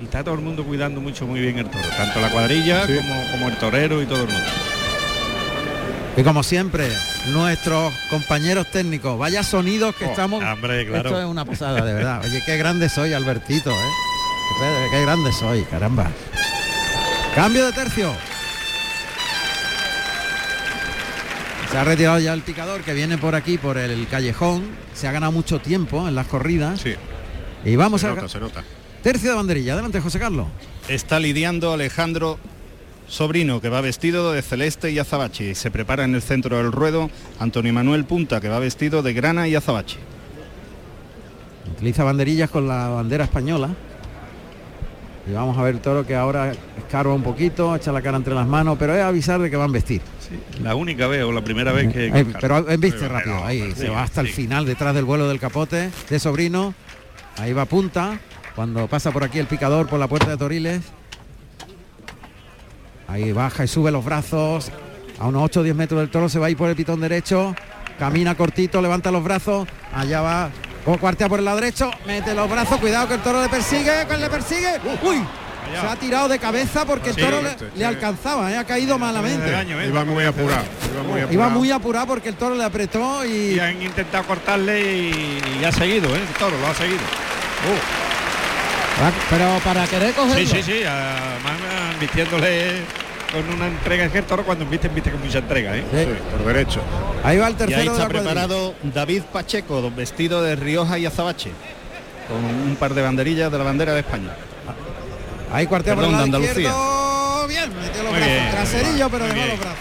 Y está todo el mundo cuidando mucho muy bien el toro, tanto la cuadrilla como, como el torero y todo el mundo. Y como siempre, nuestros compañeros técnicos, vaya sonidos que Oh, estamos. hombre, claro. Esto es una pasada, de verdad. Oye, qué grande soy, Albertito, ¿eh? Qué, qué grande soy, caramba. Cambio de tercio. Se ha retirado ya el picador que viene por aquí, por el callejón. Se ha ganado mucho tiempo en las corridas. Sí. Y vamos se a... nota, se nota. Tercio de banderilla. Adelante, José Carlos. Está lidiando Alejandro Sobrino, que va vestido de celeste y azabache. Y se prepara en el centro del ruedo Antonio Manuel Punta, que va vestido de grana y azabache. Utiliza banderillas con la bandera española. Y vamos a ver el toro que ahora escarba un poquito, echa la cara entre las manos, pero es avisar de que van a vestir. La única vez o la primera vez que... Eh, pero viste rápido, ahí se sí, va hasta el sí. final detrás del vuelo del capote de sobrino. Ahí va punta. Cuando pasa por aquí el picador por la puerta de Toriles. Ahí baja y sube los brazos. A unos 8 o 10 metros del toro se va ahí por el pitón derecho. Camina cortito, levanta los brazos. Allá va. Como cuartea por el lado derecho. Mete los brazos. Cuidado que el toro le persigue. Que le persigue. Uy. Se ha tirado de cabeza porque el Sí, toro le, sí. le alcanzaba, ¿eh? ha caído malamente. Iba muy apurado. Iba muy apurado. Iba muy apurado porque el toro le apretó y Y han intentado cortarle y, y ha seguido, ¿eh? El toro lo ha seguido. pero para querer cogerlo. Sí, sí, sí, además ah, vistiéndole con una entrega es que el toro cuando visten viste con mucha entrega, ¿eh? Sí. por derecho. Ahí va el Y tercero ahí de está la cuadrilla. preparado David Pacheco, vestido de Rioja y azabache. Con un par de banderillas de la bandera de España. Ahí cuartea por el Perdón, lado de Andalucía. izquierdo. Bien, metió los Muy brazos. bien, Traserillo, pero dejó los brazos.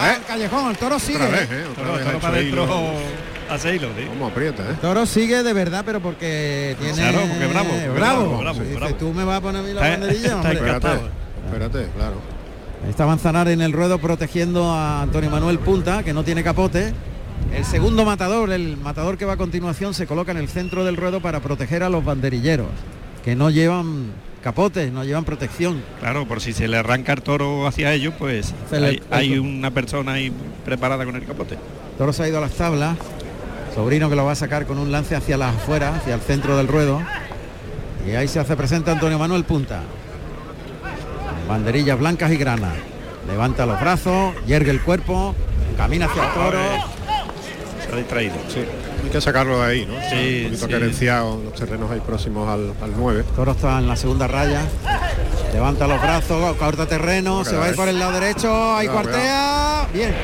Ah, el callejón, el toro sigue. Otra vez, ¿eh? ¿eh? Otra Toro, vez toro para hecho adentro hilo. a seis hilos, ¿sí? Cómo aprieta, ¿eh? Toro sigue de verdad, pero porque tiene. Claro, porque bravo, porque bravo. bravo, bravo, Dice, bravo. Tú me vas a poner a mí la banderilla, está hombre. Espérate, espérate, claro. Ahí está Manzanares en el ruedo protegiendo a Antonio Manuel Punta, que no tiene capote. El segundo matador, el matador que va a continuación, se coloca en el centro del ruedo para proteger a los banderilleros, que no llevan capotes, no llevan protección. Claro, por si se le arranca el toro hacia ellos, pues Se le- hay, hay una persona ahí preparada con el capote. Toro se ha ido a las tablas. Sobrino que lo va a sacar con un lance hacia las afueras, hacia el centro del ruedo. Y ahí se hace presente Antonio Manuel Punta. Banderillas blancas y grana. Levanta los brazos, yergue el cuerpo, camina hacia el toro. Ha distraído. Sí. Hay que sacarlo de ahí, ¿no? Está Sí, un poquito sí. carenciado los terrenos ahí próximos al, al 9. Toro está en la segunda raya. Levanta los brazos, corta terreno, se va a ir por el lado derecho, ahí cuartea. Bien,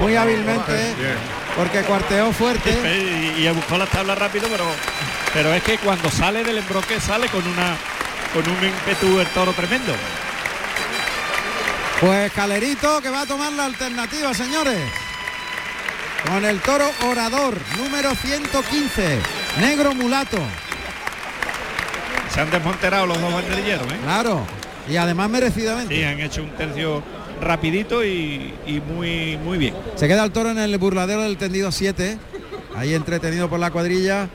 muy hábilmente, Bien. porque cuarteó fuerte. Y, y buscó las tablas rápido, pero pero es que cuando sale del embroque sale con una con un ímpetu el toro tremendo. Pues Calerito que va a tomar la alternativa, señores. Con el toro orador, número 115, negro mulato. Se han desmonterado los dos banderilleros, ¿eh? Claro, y además merecidamente. Sí, han hecho un tercio rapidito y, y muy muy bien. Se queda el toro en el burladero del tendido 7, ahí entretenido por la cuadrilla.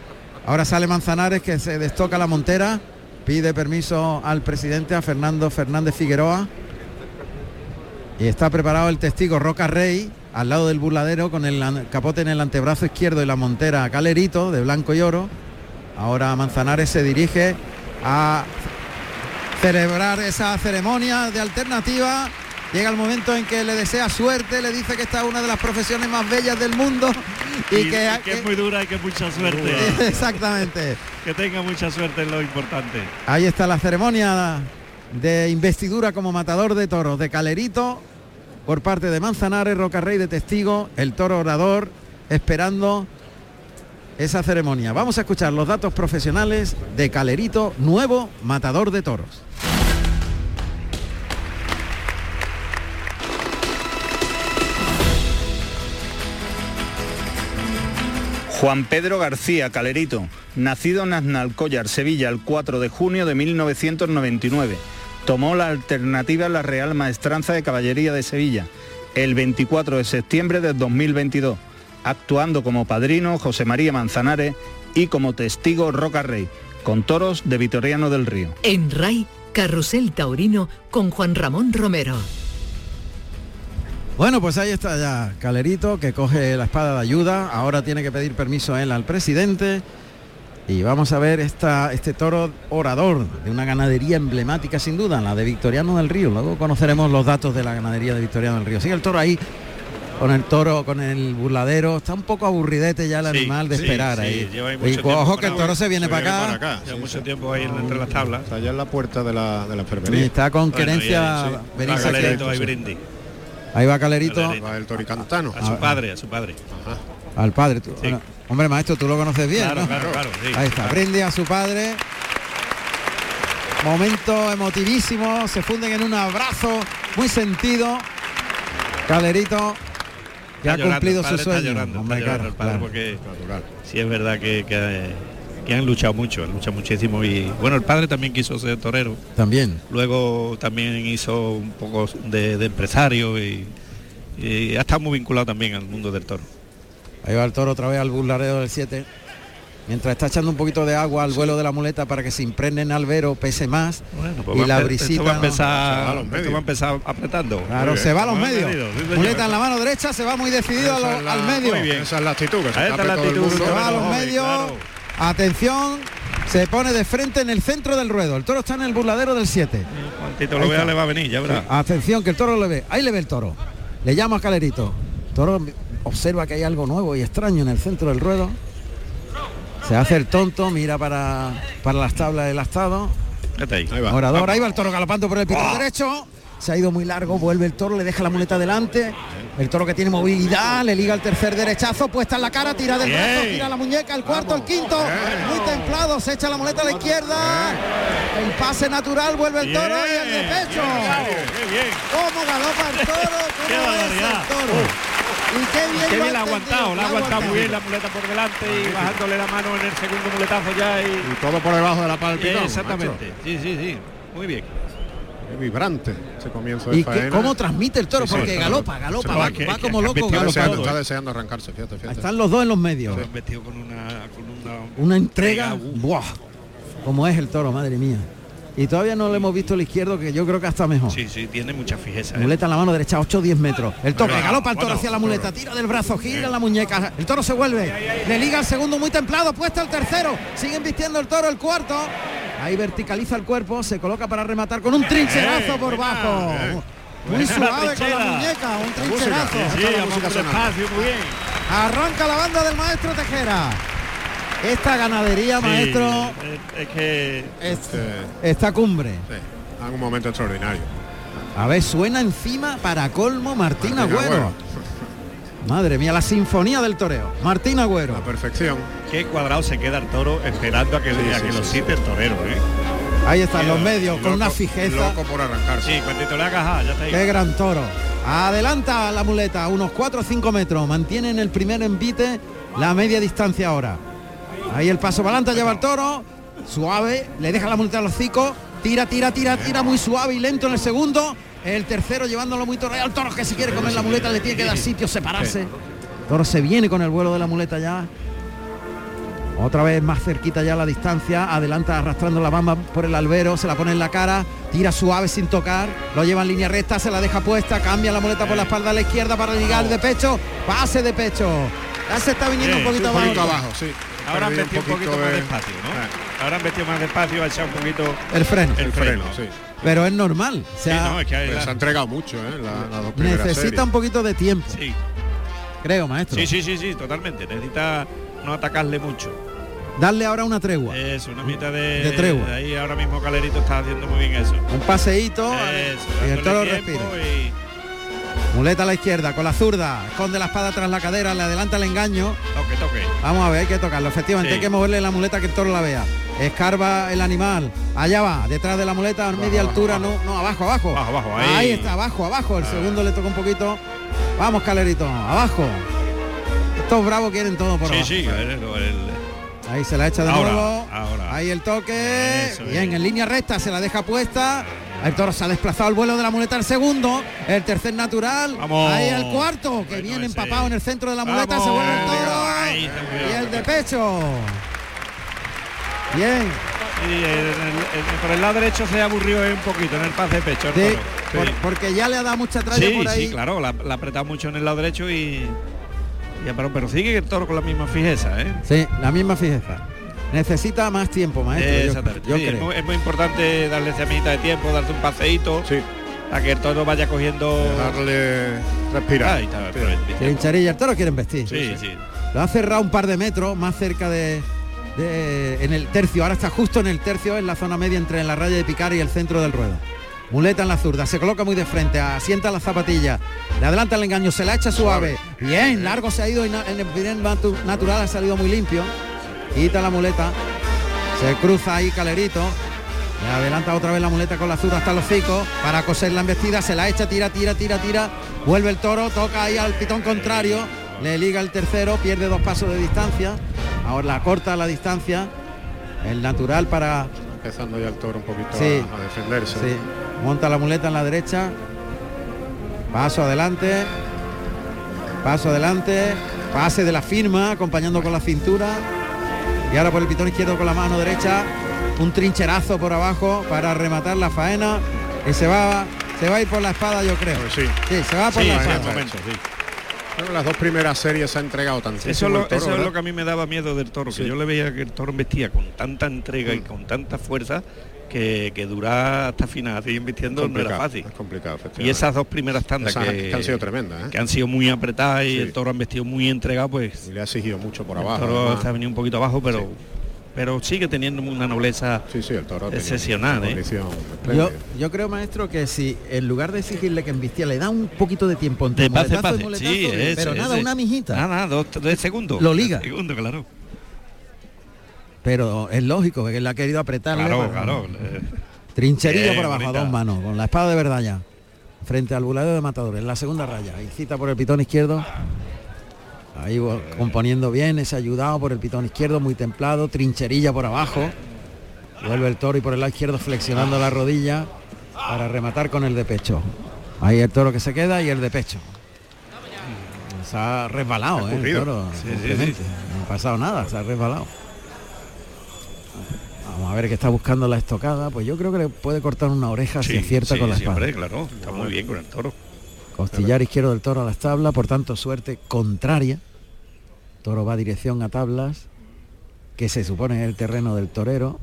Ahora sale Manzanares que se destoca la montera, pide permiso al presidente, a Fernando Fernández Figueroa. Y está preparado el testigo Roca Rey al lado del burladero con el capote en el antebrazo izquierdo y la montera Calerito de blanco y oro. Ahora Manzanares se dirige a celebrar esa ceremonia de alternativa. Llega el momento en que le desea suerte, le dice que esta es una de las profesiones más bellas del mundo (laughs) y, Y, que, y que es muy dura y que mucha suerte. (laughs) exactamente. que tenga mucha suerte es lo importante. Ahí está la ceremonia de investidura como matador de toros de Calerito por parte de Manzanares, Rocarrey de testigo, el toro orador, esperando esa ceremonia. Vamos a escuchar los datos profesionales de Calerito, nuevo matador de toros. Juan Pedro García Calerito, nacido en Aznalcóllar, Sevilla, el 4 de junio de 1999. Tomó la alternativa en la Real Maestranza de Caballería de Sevilla el 24 de septiembre del 2022, actuando como padrino José María Manzanares y como testigo Roca Rey, con toros de Vitoriano del Río. En RAI, Carrusel Taurino con Juan Ramón Romero. Bueno, pues ahí está ya Calerito que coge la espada de ayuda. Ahora tiene que pedir permiso a él al presidente. Y vamos a ver esta, este toro orador de una ganadería emblemática sin duda, la de Victoriano del Río. Luego conoceremos los datos de la ganadería de Victoriano del Río. Sigue el toro ahí con el toro, con el burladero. Está un poco aburridete ya el Sí, animal de sí, esperar sí, ahí. lleva ahí Y ojo que el toro se viene se para viene acá. para acá. Lleva mucho tiempo ahí entre las tablas. Está allá en la puerta de la, de la Y enfermería. está con Bueno, querencia aquí. Calerito, ahí brindis. Ahí va Calerito Calerito. Va el toricantano. A su padre, a su padre. al padre. Tú- bueno, hombre, maestro, tú lo conoces bien, Claro, ¿no? claro, claro, sí. Ahí está, brinde a su padre. Momento emotivísimo, se funden en un abrazo muy sentido. Calerito, que Está ha cumplido su está sueño. llorando, está Hombre, llorando claro, el padre claro. porque sí es verdad que, que, que han luchado mucho, han luchado muchísimo y bueno, el padre también quiso ser torero. También. Luego también hizo un poco de, de empresario y, y ha estado muy vinculado también al mundo del toro. Ahí va el toro otra vez al burladero del 7. Mientras está echando un poquito de agua al vuelo de la muleta para que se impregne en albero, pese más. Pues y va la brisita. va a ¿no? empezar, esto va a empezar apretando. Claro, se va a los medios. medido, sí, señor. muleta en la mano derecha, se va muy decidido a lo- Esa es la- al medio. Muy bien. Esa es la actitud, que se Ahí está la actitud, mundo. Se va a los medios. claro. Atención, se pone de frente en el centro del ruedo. El toro está en el burladero del 7. Cuantito lo vea le va a venir, ya verá. Atención, que el toro le ve. Ahí le ve el toro. Le llama a Calerito. Toro observa que hay algo nuevo y extraño en el centro del ruedo. Se hace el tonto, mira para, para las tablas del astado. Ahí. Va. Orador, ahí va el toro galopando por el pito derecho. Se ha ido muy largo, vuelve el toro, le deja la muleta delante. El toro que tiene movilidad, le liga el tercer derechazo, puesta en la cara, tira del brazo, tira la muñeca, el cuarto, el quinto, muy templado, se echa la muleta a la izquierda. El pase natural, vuelve el toro y el de pecho. ¿Cómo galopa el toro? Qué ¿Cómo es barbaridad. el toro? Y qué bien, Qué bien la ha aguantado, la ha aguantado muy bien la muleta por delante y bajándole la mano en el segundo muletazo ya y... Y todo por debajo de la pitón, Exactamente, sí, sí, sí, muy bien. macho. Vibrante ese comienzo de ¿Y faena. cómo transmite el toro? Sí, sí, Porque está- galopa, galopa, se va, va, que- va que- como loco, Está deseando, está deseando arrancarse, fíjate, fíjate. Están los dos en los medios. Se vestido con una, con una, Una entrega, uf. ¡buah! Como es el toro, madre mía. Y todavía no le hemos visto el izquierdo, que yo creo que hasta mejor. Sí, sí, tiene mucha fijeza. ¿eh? Muleta en la mano derecha, 8 o 10 metros. El toque, galopa el toro hacia la muleta, tira del brazo, gira la muñeca. El toro se vuelve, le liga el segundo muy templado, puesta el tercero. Siguen vistiendo el toro el cuarto. Ahí verticaliza el cuerpo, se coloca para rematar con un trincherazo por bajo. Muy suave con la muñeca, un trincherazo. Está. Arranca la banda del maestro Tejera. Esta ganadería, maestro, es, es que es- esta cumbre. sí, en un momento extraordinario. A ver, suena encima para colmo Martín Martín Agüero. Agüero. (laughs) Madre mía, la sinfonía del toreo. Martín Agüero. La perfección. qué cuadrado se queda el toro esperando a que, Sí, a sí, que sí, lo sí. cite el torero, ¿eh? Ahí están los medios con una fijeza. Loco por arrancarse. Sí, cuando hagas, ah, ya está ahí. Qué gran toro. Adelanta la muleta, unos 4 o 5 metros. Mantiene en el primer envite la media distancia ahora. Ahí el paso para adelante lleva el toro. Suave, le deja la muleta a los hocico. Tira, tira, tira, tira muy suave y lento en el segundo. El tercero llevándolo muy torreado. El toro que si quiere comer la muleta le tiene que dar sitio, separarse. El toro se viene con el vuelo de la muleta ya. Otra vez más cerquita ya la distancia, adelanta arrastrando la bamba por el albero, se la pone en la cara, tira suave sin tocar, lo lleva en línea recta, se la deja puesta, cambia la muleta por la espalda a la izquierda para ligar de pecho, pase de pecho. Ya se está viniendo Bien, un poquito Un poquito abajo. abajo, sí. Ahora han metido un poquito más de- despacio, ¿no? Eh, Ahora han metido más despacio, ha echado un poquito El freno. el El freno. freno, sí. Pero es normal, o Sí, sea, no, es que hay Pero la- se ha entregado mucho, ¿eh? La, primeras necesita series. un poquito de tiempo, sí, creo, maestro. sí, sí, sí, sí, totalmente. Necesita no atacarle mucho. Darle ahora una tregua, Es una mitad de, De tregua. de ahí ahora mismo Calerito está haciendo muy bien eso. un paseíto Eso, y el toro respira. y- Muleta a la izquierda, con la zurda, esconde la espada tras la cadera, le adelanta el engaño. Toque, toque. Vamos a ver, hay que tocarlo. Efectivamente, Sí. hay que moverle la muleta que el toro la vea. Escarba el animal. Allá va, detrás de la muleta, a media abajo, altura, abajo. no, no, abajo, abajo. Abajo, abajo, ahí. Ah. está, abajo, abajo. El segundo le toca un poquito. Vamos, Calerito, abajo. Estos bravos quieren todo por Sí, abajo. sí, el- el- Ahí se la echa de Ahora, nuevo. ahora. Ahí el toque. Eso Bien, en línea recta se la deja puesta. El toro se ha desplazado al vuelo de la muleta el segundo. El tercer natural. Vamos. Ahí el cuarto, que viene empapado en el centro de la muleta. Vamos. Se vuelve el toro. Ahí muy bien. Y el de pecho. Bien. Y el- el- el- por el lado derecho se aburrió un poquito en el pase de pecho. el Sí, toro. por- porque ya le ha dado mucha tralla Sí, por ahí. sí, claro, la, la ha apretado mucho en el lado derecho y, y- pero, pero sigue el toro con la misma fijeza, ¿eh? Sí, la misma fijeza. Necesita más tiempo, maestro. yo- Exactamente. yo sí, es, muy, es muy importante darle esa mitad de tiempo, darte un paseíto, para que el toro vaya cogiendo. Dejarle respirar. Ahí está, pero el- Trincherilla, el toro quiere vestir. Sí, sí. Lo ha cerrado un par de metros más cerca de, de- en el tercio. Ahora está justo en el tercio, en la zona media entre la raya de picar y el centro del ruedo. Muleta en la zurda, se coloca muy de frente, asienta la zapatilla, le adelanta el engaño, se la echa suave. Bien, largo se ha ido y na- en el natu- natural ha salido muy limpio. Quita la muleta, se cruza ahí Calerito. Le adelanta otra vez la muleta con la zurda hasta los hocicos para coser la embestida, se la echa, tira, tira, tira, tira. Vuelve el toro, toca ahí al pitón contrario, le liga el tercero, pierde dos pasos de distancia. Ahora la corta la distancia. El natural para Empezando ya el toro un poquito Sí. a, a defenderse. Sí, monta la muleta en la derecha. Paso adelante. Paso adelante. Pase de la firma, acompañando con la cintura. Y ahora por el pitón izquierdo con la mano derecha. Un trincherazo por abajo para rematar la faena. Y se va, se va a ir por la espada, yo creo. Pues sí. se va por Sí, la en espada. el momento, sí. Que las dos primeras series se ha entregado tantísimo Eso, es lo, el toro, eso es lo que a mí me daba miedo del toro, que yo le veía que el toro vestía con tanta entrega y con tanta fuerza que, que durar hasta final, así invirtiendo no era fácil. Es complicado, Y esas dos primeras tandas que, que han sido tremendas, ¿eh? que han sido muy apretadas y Sí. el toro han vestido muy entregado, pues Y le ha exigido mucho por el abajo. toro además. se ha venido un poquito abajo, pero pero sigue teniendo una nobleza Sí, sí, el toro tenía excepcional, ¿eh? Yo, yo creo, maestro, que si en lugar de exigirle que embistía, le da un poquito de tiempo entre De pase, muletazo y pase. ese, pero nada, ese. una mijita. Nada, dos, tres segundos. Lo liga. Tres segundos, claro. Pero es lógico, que él ha querido apretarle. Claro, para- claro. eh, por abajo, bonita. a dos manos, con la espada de verdad ya. Frente al buladeo de matadores, en la segunda raya. Y cita por el pitón izquierdo. Ahí componiendo bien, ese ayudado por el pitón izquierdo, muy templado, trincherilla por abajo. Vuelve el toro y por el lado izquierdo flexionando la rodilla para rematar con el de pecho. Ahí el toro que se queda y el de pecho. Se ha resbalado, Ha ¿eh? El toro, Sí. No ha pasado nada, se ha resbalado. Vamos a ver que está buscando la estocada. Pues yo creo que le puede cortar una oreja si acierta sí, con la espada. claro. Está muy bien con el toro. Costillar izquierdo del toro a las tablas, por tanto suerte contraria. Toro va dirección a tablas, que se supone es el terreno del torero.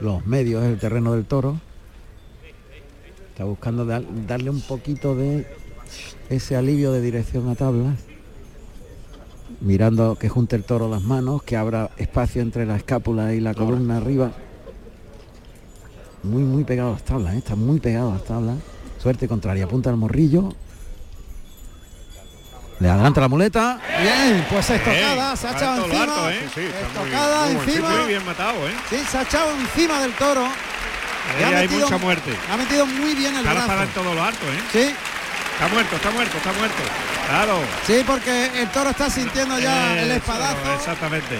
Los medios es el terreno del toro. Está buscando dar- darle un poquito de ese alivio de dirección a tablas. Mirando que junte el toro las manos, que abra espacio entre la escápula y la columna arriba. Muy, muy pegado a las tablas, ¿eh? está muy pegado a las tablas. Suerte contraria, apunta al morrillo. Le adelanta la muleta. Bien, pues estocada, se ha echado encima. ¿eh? Sí, sí, está muy- Estocada muy encima. Muy bien matado, ¿eh? Sí, se ha echado encima del toro. Ahí ha hay metido- mucha muerte. Ha metido muy bien el Está brazo. en todo lo alto, ¿eh? Sí, Está muerto, está muerto, está muerto. Claro. sí, porque el toro está sintiendo ya el espadazo. Exactamente.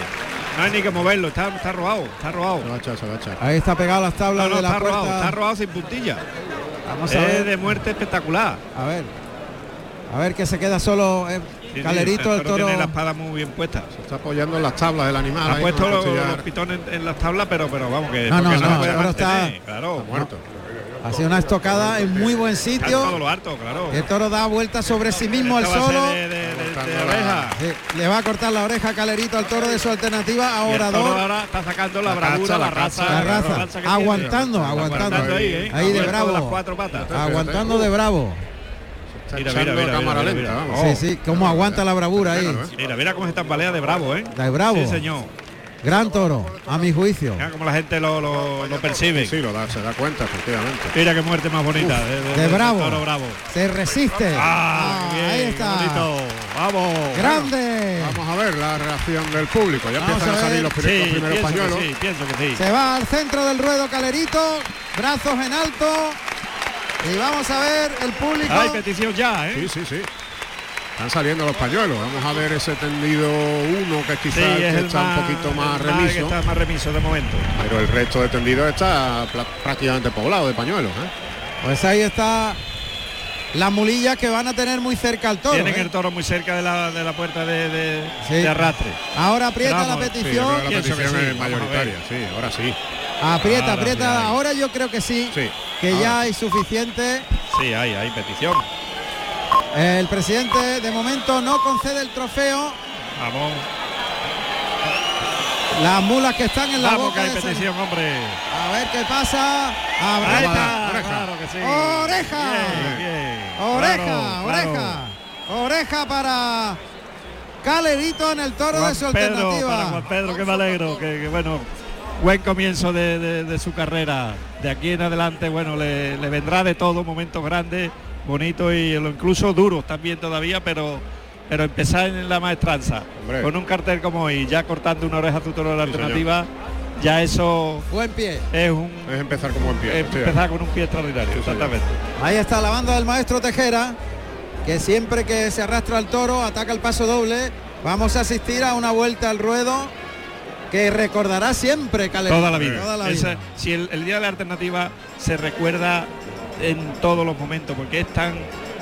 No hay ni que moverlo, está, está robado, está robado. Se va a echar, se va a echar. Ahí está pegado a las tablas No, no, de la está puerta. robado, está robado sin puntilla. Vamos a Es ver. de muerte espectacular. A ver. A ver que se queda solo eh, Sí, sí, Calerito, el toro. tiene la espada muy bien puesta. Se está apoyando en las tablas del animal. Ha puesto los, los pitones en, en las tablas, pero pero vamos que No, no, no, toro está- mantener, claro. Está muerto. Ha sido una estocada en muy buen Está en todo sitio. lo alto, claro. El toro da vuelta sobre sí mismo al solo. de, de- de- la- oreja. Sí, le va a cortar la oreja Calerito al toro de su alternativa a Y el toro Orador. ahora está sacando la, La bravura, la, la raza, La la raza, tiene. aguantando, Está aguantando. ahí, ¿eh? Ahí de bravo. las cuatro patas. Aguantando de bravo. Mira, mira, mira, cámara lenta. Oh. Sí, sí, cómo aguanta la bravura ahí. Mira, mira cómo se tambalea de bravo, ¿eh? De bravo. Sí, señor. Gran toro, a mi juicio. Mira cómo la gente lo, lo, lo percibe. Sí, lo da, se da cuenta, efectivamente. Mira qué muerte más bonita. de, de- De del bravo. toro bravo. Se resiste. Ah, Ah, bien, ahí está. bonito. Vamos. Grande. Vamos a ver la reacción del público. Ya Vamos empiezan a a, salir los, Sí, los primeros pienso que pañuelos. sí, pienso que sí. Se va al centro del ruedo Calerito, brazos en alto. Y vamos a ver el público. Hay petición ya, ¿eh? Sí, sí, sí. Están saliendo los pañuelos. Vamos a ver ese tendido uno que quizás Sí, es está más- un poquito más que remiso. está más remiso de momento. Pero el resto de tendidos está prácticamente poblado de pañuelos. ¿eh? Pues ahí está las mulillas que van a tener muy cerca al toro. Tienen ¿eh? el toro muy cerca de la, de la puerta de, de- Sí. de arrastre. Ahora aprieta la Sí, petición. que es mayoritaria, sí, ahora sí. Aprieta, Ahora aprieta. Ahora yo creo que sí. Sí. Que ahora. ya hay suficiente. Sí, hay, hay petición. El presidente de momento no concede el trofeo. Vamos, Las mulas que están en la vamos boca que hay de ese- petición, hombre. A ver qué pasa. Ahí Aprieta. está, oreja. claro que sí. Oreja. Bien, bien. Oreja, Claro, oreja. claro. Oreja para Calerito en el toro de su Juan Pedro, alternativa. para Juan Pedro, que me alegro, que, que, bueno, buen comienzo de, de- de su carrera. De aquí en adelante, bueno, le, le vendrá de todo, momentos grandes, bonitos y lo- incluso duros también todavía, pero pero empezar en la maestranza, Hombre. con un cartel como hoy, ya cortando una oreja a tu toro de la Sí, señor. alternativa, ya eso Buen pie. es un Es empezar como empieza. es empezar con un pie extraordinario, Sí, señor. exactamente. Ahí está la banda del maestro Tejera, que siempre que se arrastra el toro ataca el paso doble. Vamos a asistir a una vuelta al ruedo que recordará siempre Calerito. Toda la vida. Toda la Esa- vida. si el, el día de la alternativa se recuerda en todos los momentos, porque es tan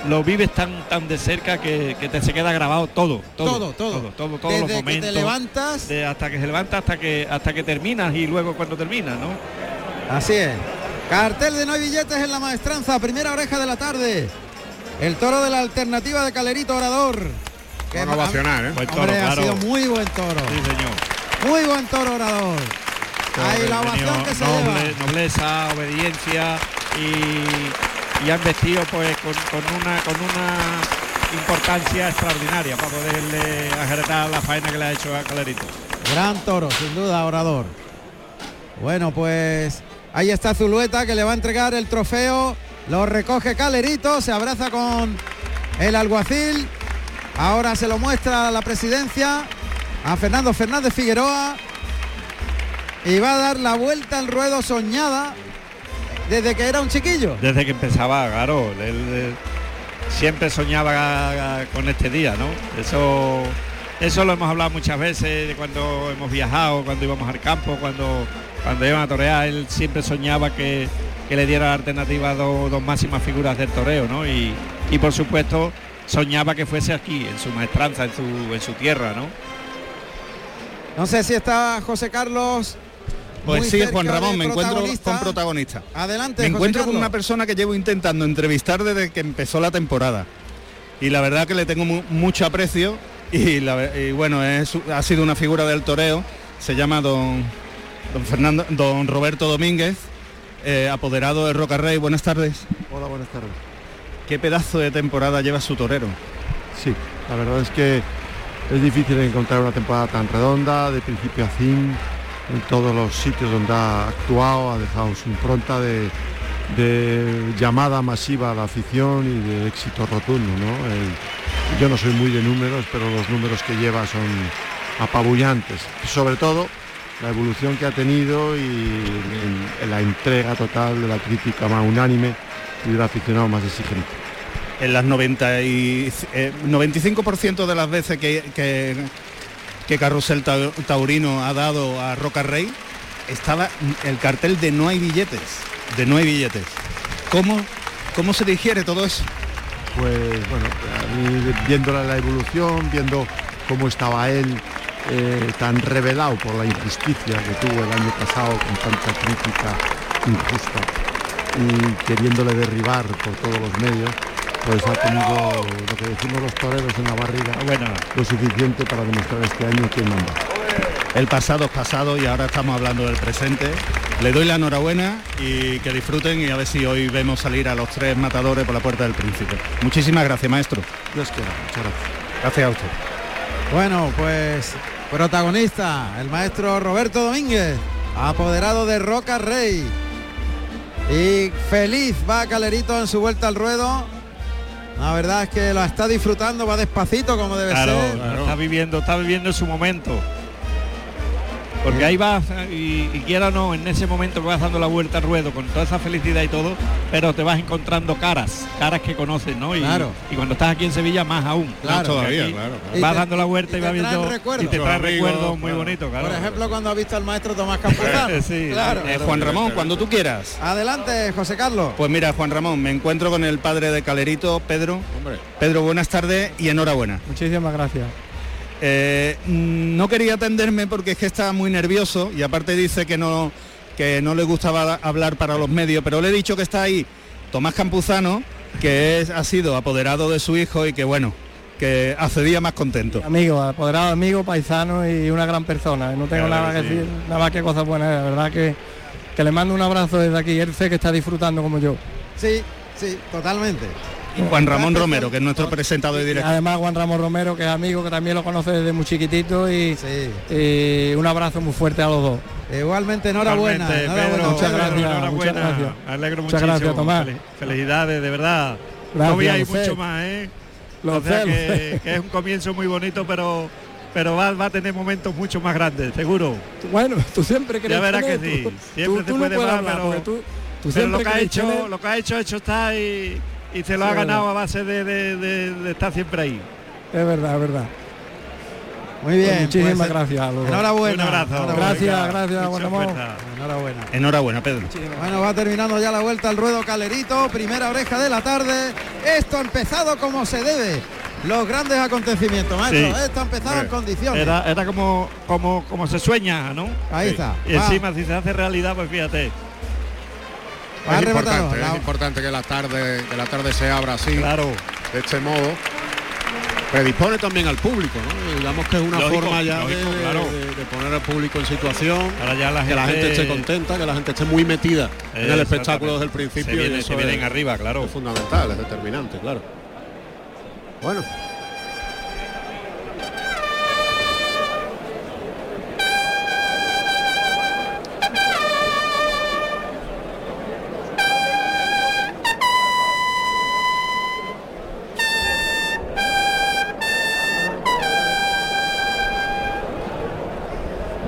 lo vives tan tan de cerca que, que te se queda grabado todo, todo, Todo, todo. todo, todo, todos Desde los que te momentos. levantas. de hasta que se levanta hasta que hasta que terminas y luego cuando terminas, ¿no? Así es. Cartel de no hay billetes en la maestranza, primera oreja de la tarde. El toro de la alternativa de Calerito Orador. Que Van a ovacionar, ¿eh? Buen toro, Hombre, ha sido muy buen toro. Sí, señor. Muy buen toro Orador. Ahí la Toro ovación venido que se noble- lleva. nobleza, obediencia y, y han vestido pues con, con una con una importancia extraordinaria para poderle ajertar la faena que le ha hecho a Calerito. Gran toro, sin duda, Orador. Bueno, pues ahí está Zulueta que le va a entregar el trofeo. Lo recoge Calerito, se abraza con el alguacil. Ahora se lo muestra a la presidencia a Fernando Fernández Figueroa. Y va a dar la vuelta al ruedo soñada desde que era un chiquillo. Desde que empezaba, claro, él, él siempre soñaba con este día, ¿no? Eso eso lo hemos hablado muchas veces de cuando hemos viajado, cuando íbamos al campo, cuando cuando iban a torear, él siempre soñaba que, que le diera la alternativa a dos, dos máximas figuras del toreo, ¿no? Y, y por supuesto soñaba que fuese aquí, en su maestranza, en su, en su tierra, ¿no? No sé si está José Carlos. Pues muy sí, Juan Ramón, me encuentro con protagonista. Adelante. Me encuentro con una persona que llevo intentando entrevistar desde que empezó la temporada. Y la verdad que le tengo mu- mucho aprecio y, la ve- y bueno, es, ha sido una figura del toreo. Se llama don, don Fernando, don Roberto Domínguez, eh, apoderado de Roca Rey. Buenas tardes. Hola, buenas tardes. ¿Qué pedazo de temporada lleva su torero? Sí, la verdad es que es difícil encontrar una temporada tan redonda, de principio a fin, en todos los sitios donde ha actuado, ha dejado su impronta de, llamada masiva a la afición y de éxito rotundo. ¿no? Yo no soy muy de números, pero los números que lleva son apabullantes. Sobre todo la evolución que ha tenido y la entrega total de la crítica más unánime y del aficionado más exigente. En las 90 y, eh, 95% de las veces que, que Carrusel Tau- Taurino ha dado a Roca Rey, estaba el cartel de no hay billetes, de no hay billetes. ¿Cómo, cómo se digiere todo eso? Pues bueno, viendo la, la evolución, viendo cómo estaba él eh, tan revelado por la injusticia que tuvo el año pasado con tanta crítica injusta y queriéndole derribar por todos los medios, pues ha tenido lo que decimos los toreros en la barriga, lo suficiente para demostrar este año quién manda. El pasado es pasado y ahora estamos hablando del presente. Le doy la enhorabuena y que disfruten y a ver si hoy vemos salir a los tres matadores por la puerta del príncipe. Muchísimas gracias, maestro. Dios quiera, muchas gracias. Gracias a usted. Bueno, pues protagonista, el maestro Roberto Domínguez, apoderado de Roca Rey. Y feliz va Calerito en su vuelta al ruedo. La verdad es que lo está disfrutando, va despacito como debe Claro, ser. está viviendo, está viviendo su momento. Porque ahí vas y, y quiera o no, en ese momento que vas dando la vuelta al ruedo con toda esa felicidad y todo, pero te vas encontrando caras, caras que conoces, ¿no? Y, Claro. y cuando estás aquí en Sevilla más aún. Claro. todavía, claro. Vas te- dando la vuelta y, y vas viendo recuerdos. y te trae recuerdos muy claro. bonitos, claro. Por ejemplo, cuando ha visto al maestro Tomás Campuzano. (laughs) Sí, claro. Eh, Juan Ramón, cuando tú quieras. Adelante, José Carlos. Pues mira, Juan Ramón, me encuentro con el padre de Calerito, Pedro. Pedro, buenas tardes y enhorabuena. Muchísimas gracias. Eh, mm, no quería atenderme porque es que está muy nervioso y aparte dice que no, que no le gustaba hablar para los medios, pero le he dicho que está ahí Tomás Campuzano, que es, ha sido apoderado de su hijo y que bueno, que hace día más contento. Amigo, apoderado amigo, paisano y una gran persona. No tengo Claro nada que que sí. decir, nada más que cosas buenas. La verdad que, que le mando un abrazo desde aquí. Él sé que está disfrutando como yo. Sí, sí, totalmente. Y Juan Ramón Romero, que es nuestro presentador y director. Además Juan Ramón Romero, que es amigo, que también lo conoce desde muy chiquitito y, y un abrazo muy fuerte a los dos. Igualmente, enhorabuena. Igualmente, enhorabuena. Pedro, Muchas Pedro, gracias, enhorabuena. muchas gracias. Alegro Muchas muchísimo. gracias, Tomás. Fel- Felicidades, de verdad. Gracias, no lo sé. mucho más, ¿eh? Lo o sea sé, que, es un comienzo muy bonito, pero pero va, va a tener momentos mucho más grandes, seguro. Bueno, (laughs) tú siempre crees Ya verás que sí. Siempre Tú- no puede más, hablar, pero, porque tú- tú pero siempre lo que ha hecho, lo que ha hecho, hecho está y, y se lo Sí, ha ganado verdad. a base de, de- de- de estar siempre ahí. Es verdad, es verdad. Muy bien. Pues muchísimas pues, gracias. dos. Enhorabuena. Un abrazo. enhorabuena. Gracias, gracias. Enhorabuena. Enhorabuena, Pedro. Bueno, va terminando ya la vuelta al ruedo Calerito, primera oreja de la tarde. Esto ha empezado como se debe. Los grandes acontecimientos, maestro. Sí. Esto ha empezado en condiciones. Era, era como, como, como se sueña, ¿no? Ahí está. Y Va. encima si se hace realidad, pues fíjate. Va Es importante, la- es importante que la tarde, que la tarde se abra así, Claro. de este modo. Predispone también al público, ¿no? Digamos que es una Lógico, forma ya de- lógico, de, claro. de- de poner al público en situación, Ahora ya la que la gente- gente esté contenta, que la gente esté muy metida en el espectáculo desde el principio. Se viene- y eso se vienen es- arriba, claro. Es fundamental, es determinante, claro. Bueno,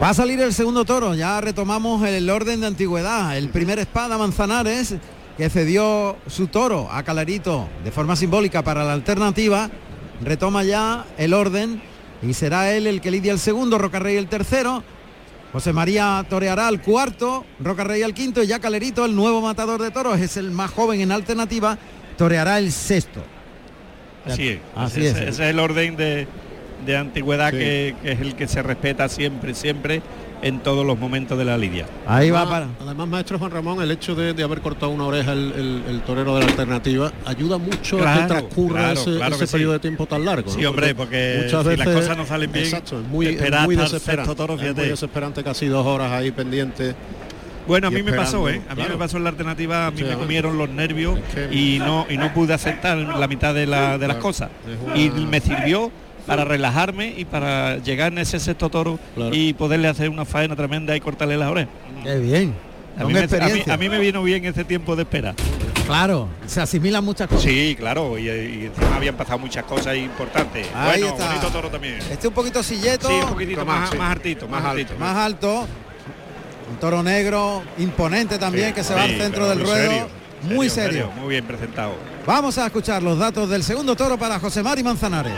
Va a salir el segundo toro, ya retomamos el orden de antigüedad. El primer espada Manzanares, que cedió su toro a Calerito de forma simbólica para la alternativa, retoma ya el orden y será él el que lidia el segundo, Rocarrey el tercero, José María toreará al cuarto, Rocarrey al quinto y ya Calerito, el nuevo matador de toros, es el más joven en alternativa, toreará el sexto. Así es. Así es. ese es el orden de, de antigüedad que, que es el que se respeta siempre, siempre en todos los momentos de la lidia. Ahí va para... además, maestro Juan Ramón, el hecho de, de haber cortado una oreja el, el- el torero de la alternativa ayuda mucho a que transcurra claro, ese, claro ese que sí. periodo de tiempo tan largo. ¿no? Sí, hombre, porque muchas si veces las cosas no salen bien, exacto, es muy, es muy desesperante. toro, es muy desesperante casi dos horas ahí pendiente. Bueno, a mí me pasó, ¿eh? A mí claro. me pasó en la alternativa, a mí Sí, me comieron los nervios y no y no pude aceptar la mitad de, la- de las cosas. Y me sirvió para relajarme y para llegar en ese sexto toro Claro. y poderle hacer una faena tremenda y cortarle las orejas. Qué bien. A mí, me, a, mí, experiencia. a mí me vino bien ese tiempo de espera. Claro, se asimilan muchas cosas. Sí, claro, y, y encima habían pasado muchas cosas importantes. Ahí bueno, está. bonito toro también. Este un poquito silleto. Sí, un poquitito más, sí. más hartito, más, Más hartito. más alto. Un toro negro, imponente también, Sí, que se va al centro del muy ruedo. serio, muy serio. Muy bien presentado. Vamos a escuchar los datos del segundo toro para José Mari Manzanares.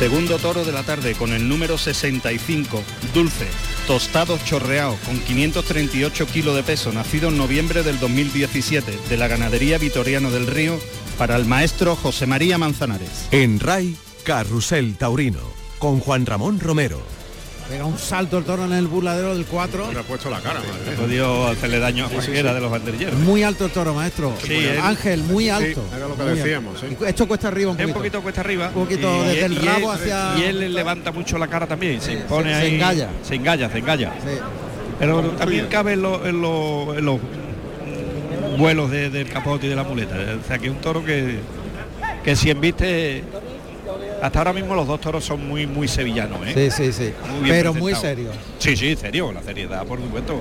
Segundo toro de la tarde con el número 65, Dulce, tostado chorreado con 538 kilos de peso, nacido en noviembre del 2017 de la ganadería Vitoriano del Río para el maestro José María Manzanares. En RAI, Carrusel Taurino, con Juan Ramón Romero. Pega un salto el toro en el burladero del 4. Le ha puesto la cara, madre. Podió hacerle daño a cualquiera de los banderilleros. Muy alto el toro, maestro. Sí, Ángel, muy alto. era lo que Muy alto. decíamos, sí. Y Esto cuesta arriba un Es un poquito. poquito cuesta arriba. Un poquito desde el y rabo él, hacia- Y él levanta mucho la cara también, se impone se ahí. engalla. Se engalla, se engalla. Sí. Pero también cabe en, lo- en lo- en los vuelos de- del capote y de la muleta. O sea que es un toro que, que si embiste. Hasta ahora mismo los dos toros son muy muy sevillanos, ¿eh? Sí, sí, sí. Muy Pero muy presentados. serio. Sí, sí, serio, la seriedad, por supuesto.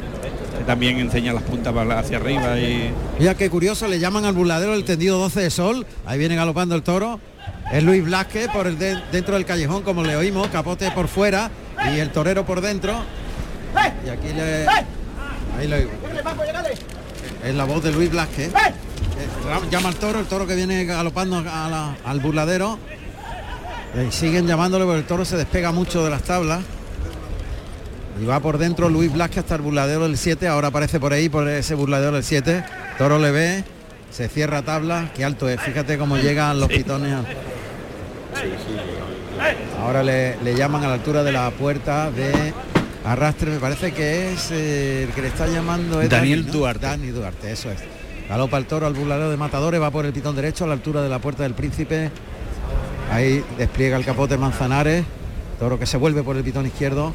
También enseña las puntas para- hacia arriba y. Mira qué curioso, le llaman al burladero el tendido 12 de sol. Ahí viene galopando el toro. Es Luis Blasque por el de- dentro del callejón, como le oímos, capote por fuera y el torero por dentro. Y aquí le. Ahí lo. Es la voz de Luis Blasque. que Llama al toro, el toro que viene galopando a la- al burladero. Y siguen llamándole porque el toro se despega mucho de las tablas. Y va por dentro Luis Blasque hasta el burladero del 7. Ahora aparece por ahí, por ese burladero del 7. Toro le ve, se cierra tabla. Qué alto es. Fíjate cómo llegan los pitones. al- Ahora le, le llaman a la altura de la puerta de arrastre. Me parece que es eh, el que le está llamando es Daniel Dani, ¿no? Duarte. Dani Duarte, eso es. Galopa el toro al burladero de matadores, va por el pitón derecho a la altura de la puerta del príncipe. Ahí despliega el capote Manzanares. Toro que se vuelve por el pitón izquierdo.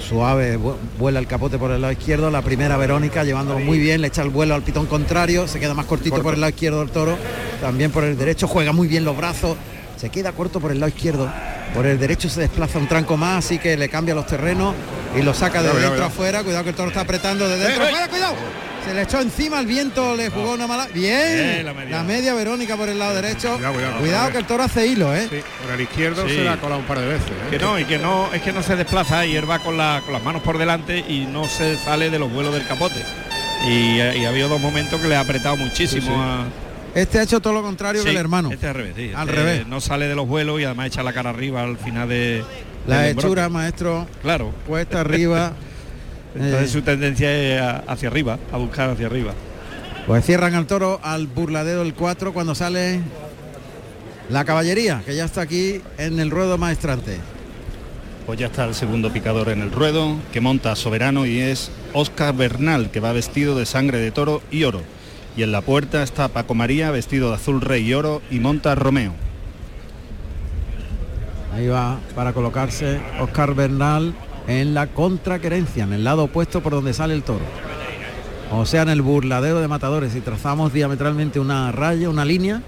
Suave, vu- vuela el capote por el lado izquierdo. La primera Verónica llevándolo muy bien, le echa el vuelo al pitón contrario. Se queda más cortito por el lado izquierdo del toro. También por el derecho, juega muy bien los brazos. Se queda corto por el lado izquierdo. Por el derecho se desplaza un tranco más, así que le cambia los terrenos y lo saca de Cuidado, dentro afuera. Cuidado que el toro está apretando de dentro. Eh, eh. ¡Cuidado! Se le echó encima el viento, le jugó una mala. Bien, Bien, la, la media. Verónica por el lado derecho. Cuidado, cuidado. Cuidado que el toro hace hilo, ¿eh? Por el izquierdo Sí. se la ha colado un par de veces. ¿eh? Que no, y que no, es que no se desplaza y él va con, la- con las manos por delante y no se sale de los vuelos del capote. Y, y ha habido dos momentos que le ha apretado muchísimo Sí, sí. a. Este ha hecho todo lo contrario que el hermano. Este al revés, sí, Al este revés. No sale de los vuelos y además echa la cara arriba al final de. La hechura, maestro. Claro. Puesta arriba. (laughs) Entonces Eh, su tendencia es hacia arriba, a buscar hacia arriba. Pues cierran al toro al burladero del 4 cuando sale la caballería, que ya está aquí en el ruedo maestrante. Pues ya está el segundo picador en el ruedo, que monta soberano y es Oscar Bernal, que va vestido de sangre de toro y oro. Y en la puerta está Paco María, vestido de azul rey y oro, y monta Romeo. Ahí va para colocarse Oscar Bernal en la contraquerencia, en el lado opuesto por donde sale el toro. O sea, en el burladero de matadores, si trazamos diametralmente una raya, una línea,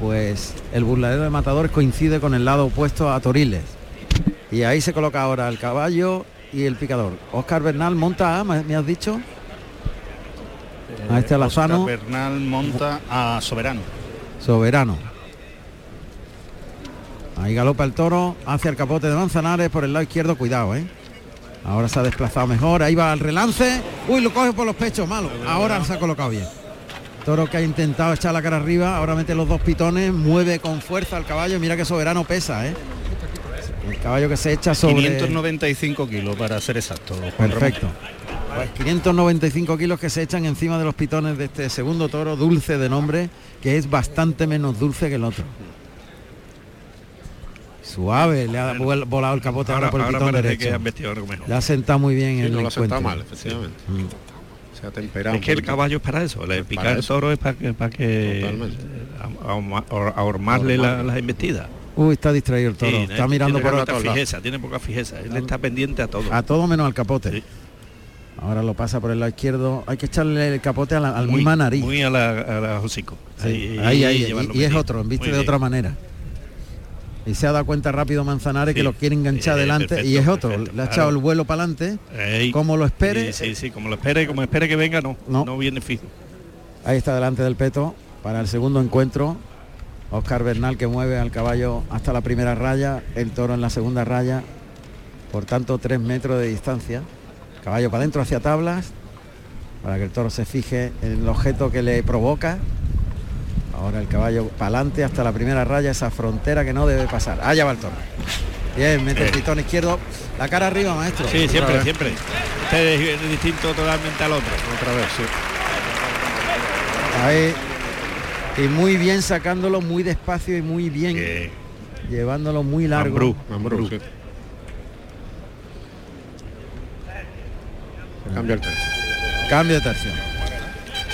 pues el burladero de matadores coincide con el lado opuesto a Toriles. Y ahí se coloca ahora el caballo y el picador. Oscar Bernal monta me has dicho, a este Oscar Bernal monta a soberano. soberano. Ahí galopa el toro hacia el capote de Manzanares por el lado izquierdo, cuidado, ¿eh? Ahora se ha desplazado mejor, ahí va al relance. Uy, lo coge por los pechos, malo. Ahora se ha colocado bien. Toro que ha intentado echar la cara arriba, ahora mete los dos pitones, mueve con fuerza al caballo, mira que soberano pesa, ¿eh? El caballo que se echa sobre... 595 kilos para ser exacto. Ramón. Perfecto. Pues 595 kilos que se echan encima de los pitones de este segundo toro dulce de nombre, que es bastante menos dulce que el otro. Suave, le ha volado el capote ahora, Ahora, por el ahora pitón derecho. que han vestido algo mejor. Le ha sentado muy bien Sí, el no lo ha sentado encuentro. mal, efectivamente. Mm. Se ha temperado. Es que el caballo es para eso, el picar Para el toro es para que, para que a- ahormarle la- las embestidas. Uy, está distraído el toro. Sí, está ¿eh? mirando tiene por lados. fijeza, tiene poca fijeza. Él está pendiente a todo. A todo menos al capote. Ahora lo pasa por el lado izquierdo. Hay que echarle el capote a la, al muy, misma nariz. Muy a la, a la hocico. Sí, ahí, ahí, y, y es otro, viste Muy de otra manera. Y se ha dado cuenta rápido Manzanares que lo quiere enganchar Eh, adelante perfecto, y es otro. perfecto, Le ha claro. echado el vuelo para adelante. Como lo espere, Sí, sí, sí, como lo espere, como espere que venga, no. No, viene fijo. ahí está delante del peto para el segundo encuentro. Oscar Bernal que mueve al caballo hasta la primera raya, el toro en la segunda raya, por tanto tres metros de distancia. Caballo para adentro hacia tablas, para que el toro se fije en el objeto que le provoca. Ahora el caballo para adelante hasta la primera raya, esa frontera que no debe pasar. Allá va el toro. Bien, mete el pitón izquierdo, la cara arriba, maestro. Sí, siempre, vez. siempre. Este es, distinto totalmente al otro. Otra vez, sí. Ahí. Y muy bien sacándolo muy despacio y muy bien. Llevándolo muy largo. Sí. Cambia el tercio. Cambio de tercio.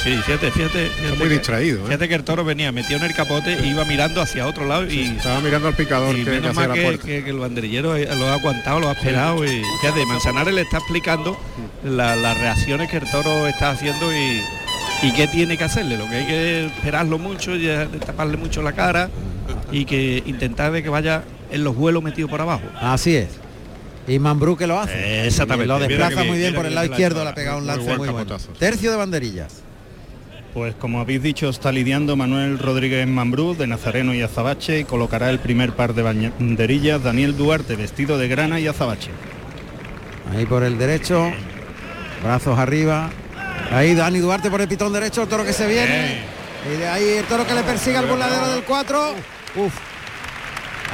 Sí, fíjate, fíjate. fíjate muy que- distraído, ¿eh? Fíjate que el toro venía metido en el capote e iba mirando hacia otro lado y Estaba mirando al picador y que, menos mal la que, puerta. que- que el banderillero eh, lo ha aguantado, lo ha esperado y fíjate, Manzanares le está explicando la- las reacciones que el toro está haciendo y, y qué tiene que hacerle, lo que hay que esperarlo mucho, y taparle mucho la cara y que intentar de que vaya en los vuelos metido por abajo. Así es. Y Mambrú que lo hace. Exactamente. Lo desplaza que muy bien por el lado izquierdo, le ha pegado un Muy lance buen muy bueno. Tercio de banderillas. Pues como habéis dicho, está lidiando Manuel Rodríguez Mambrú de Nazareno y Azabache y colocará el primer par de banderillas Daniel Duarte vestido de grana y azabache. Ahí por el derecho, brazos arriba. Ahí Dani Duarte por el pitón derecho, el toro que se viene. Y de ahí el toro que le persigue al burladero del 4. Uf.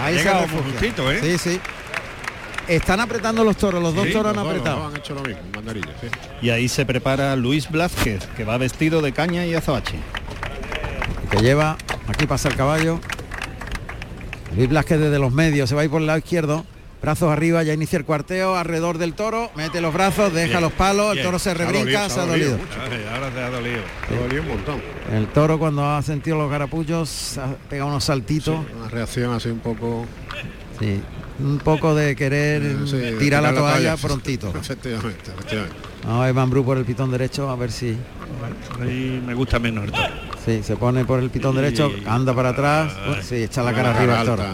Ahí Ha se refugia. muy justito, ¿eh? Sí, sí. Están apretando los toros, los dos toros han dos, apretado. los dos han hecho lo mismo, banderilla, sí. Y ahí se prepara Luis Blázquez, que va vestido de caña y azabache. que lleva, aquí pasa el caballo. Luis Blasquez desde los medios, se va a ir por el lado izquierdo. Brazos arriba, ya inicia el cuarteo, alrededor del toro, mete los brazos, deja Bien, los palos, el toro se Se ha rebrinca, dolido, se ha dolido. Ay, ahora se ha dolido. Se ha dolido un montón. El toro cuando ha sentido los garapullos ha pegado unos saltitos. Una reacción así un poco... Sí, un poco de querer sí, tirar la toalla prontito. Efectivamente, efectivamente. Vamos a ver Mambrú por el pitón derecho, a ver si Ahí me gusta menos el toro. sí, se pone por el pitón derecho, anda para atrás, sí, echa la cara Cara arriba al toro.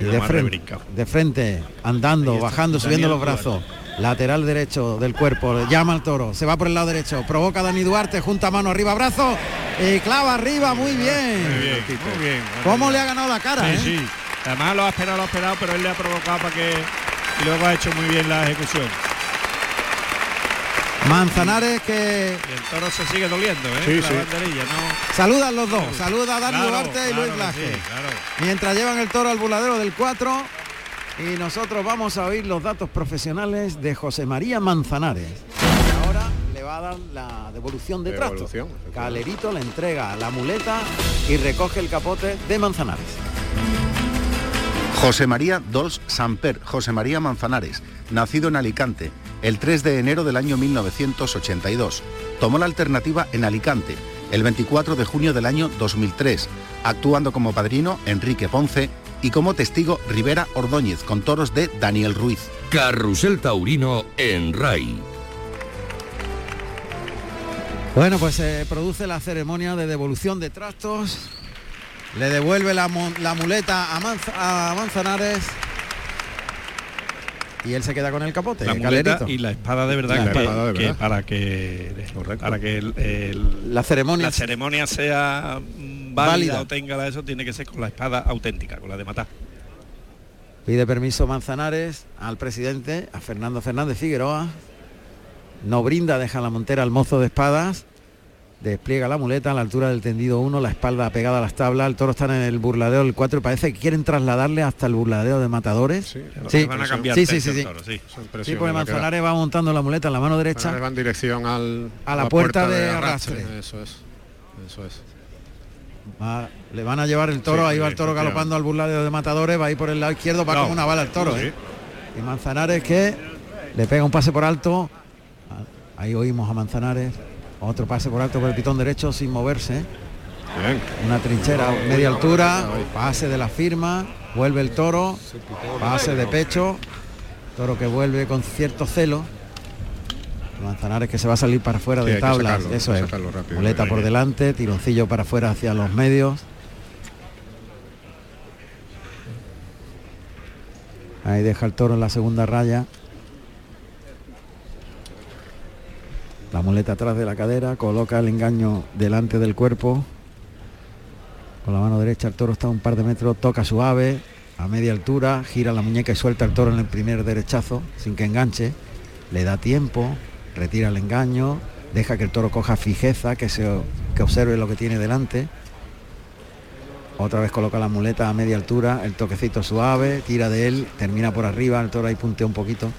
Y de frente, de frente, andando, bajando, subiendo los brazos. Lateral derecho del cuerpo, llama al toro, se va por el lado derecho, provoca a Dani Duarte, junta mano arriba, brazo, y clava arriba, muy bien. Muy bien, muy bien. ¿Cómo le ha ganado la cara? Sí, eh? sí. Además lo ha esperado, lo ha esperado, pero él le ha provocado para que y luego ha hecho muy bien la ejecución. Manzanares que Y el toro se sigue doliendo, ¿eh? Sí, la sí. banderilla, ¿no? saludan los dos, saluda a Dani Claro, Duarte y claro Luis que Blasquez. sí, claro. Mientras llevan el toro al buladero del 4 y nosotros vamos a oír los datos profesionales de José María Manzanares. Y ahora le va a dar la devolución de trastos. Devolución, efectivamente. Calerito le entrega la muleta y recoge el capote de Manzanares. José María Dols Samper, José María Manzanares, nacido en Alicante el 3 de enero del año 1982. Tomó la alternativa en Alicante el 24 de junio del año 2003, actuando como padrino Enrique Ponce y como testigo Rivera Ordóñez con toros de Daniel Ruiz. Carrusel Taurino en RAI. Bueno, pues se produce la ceremonia de devolución de trastos. Le devuelve la, la muleta a, Manz- a Manzanares. Y él se queda con el capote, La muleta y la espada de verdad, La que, espada de que verdad. para que para que el- el- La ceremonia- la ceremonia sea válida, Válida. o tenga la eso tiene que ser con la espada auténtica, con la de matar. Pide permiso Manzanares al presidente, a Fernando Fernández Figueroa. No brinda, deja la montera al mozo de espadas. Despliega la muleta a la altura del tendido 1, la espalda pegada a las tablas. El toro está en el burladeo del 4 y parece que quieren trasladarle hasta el burladeo de matadores. Sí, le van a cambiar sí, sí, sí, sí. toro, sí. Sí, porque. Manzanares va montando la muleta en la mano derecha. Manzanares va en dirección al, A la puerta de arrastre. Eso es. Eso es. Va- le van a llevar el toro, Sí, ahí va sí, el toro galopando al burladeo de matadores, va a ir por el lado izquierdo, va No, como una bala el toro. sí. ¿eh? Y Manzanares que le pega un pase por alto. Ahí oímos a Manzanares. Otro pase por alto por el pitón derecho sin moverse. Una trinchera media altura, pase de la firma, vuelve el toro, pase de pecho, toro que vuelve con cierto celo. Manzanares que se va a salir para afuera Sí, de tablas, sacarlo, eso es. rápido. Muleta por delante, tironcillo para afuera hacia los medios. Ahí deja el toro en la segunda raya. La muleta atrás de la cadera, coloca el engaño delante del cuerpo. Con la mano derecha el toro está a un par de metros, toca suave, a media altura, gira la muñeca y suelta el toro en el primer derechazo, sin que enganche. Le da tiempo, retira el engaño, deja que el toro coja fijeza, que, se, que observe lo que tiene delante. Otra vez coloca la muleta a media altura, el toquecito suave, tira de él, termina por arriba, el toro ahí puntea un poquito.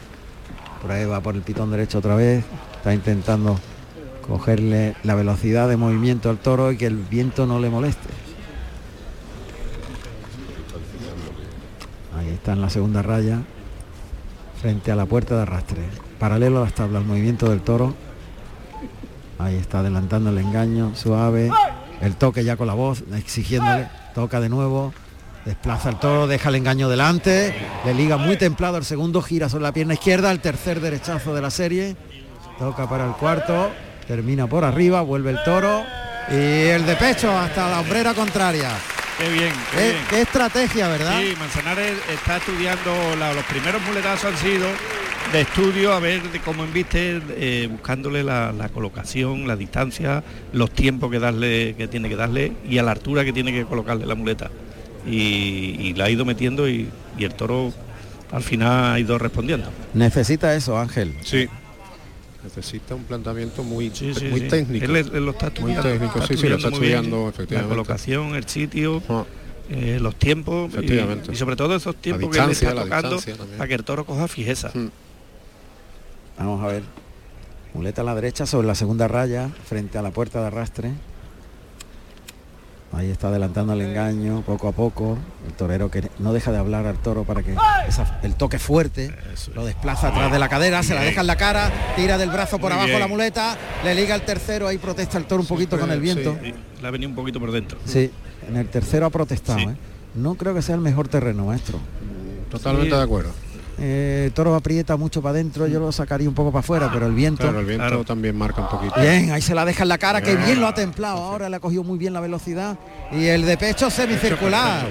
Por ahí va por el pitón derecho otra vez. Está intentando cogerle la velocidad de movimiento al toro y que el viento no le moleste. Ahí está en la segunda raya, frente a la puerta de arrastre. Paralelo a las tablas, el movimiento del toro. Ahí está adelantando el engaño, suave. El toque ya con la voz, exigiéndole. Toca de nuevo. Desplaza el toro, deja el engaño delante. Le liga muy templado el segundo, gira sobre la pierna izquierda. El tercer derechazo de la serie. Toca para el cuarto. Termina por arriba, vuelve el toro. Y el de pecho hasta la hombrera contraria. Qué bien, qué Qué, bien. qué estrategia, ¿verdad? Sí, Manzanares está estudiando, la- los primeros muletazos han sido de estudio a ver de cómo embiste, eh, buscándole la, la colocación, la distancia, los tiempos que darle, que tiene que darle y a la altura que tiene que colocarle la muleta. Y, y la ha ido metiendo y, y el toro al final ha ido respondiendo. Necesita eso, Ángel. Sí. Necesita un planteamiento muy, sí, muy sí. técnico. Él, él lo está muy estudiando. técnico, está sí, sí, lo está muy bien. estudiando, La colocación, el sitio, eh, los tiempos y, Efectivamente. y sobre todo esos tiempos que le está tocando para que el toro coja fijeza. Vamos a ver. Muleta a la derecha sobre la segunda raya, frente a la puerta de arrastre. Ahí está adelantando el engaño poco a poco. El torero que no deja de hablar al toro para que esa- el toque fuerte lo desplaza atrás de la cadera, se la deja en la cara, tira del brazo por abajo la muleta, le liga el tercero, ahí protesta el toro un poquito con el viento. Sí, le ha venido un poquito por dentro. Sí, en el tercero ha protestado. Sí. ¿eh? No creo que sea el mejor terreno, maestro. Totalmente Sí. de acuerdo. Eh, el toro aprieta mucho para adentro, yo lo sacaría un poco para afuera, pero el viento. Claro, el viento también marca un poquito. Bien, ahí se la deja en la cara, que Bien. lo ha templado. Ahora le ha cogido muy bien la velocidad. Y el de pecho semicircular.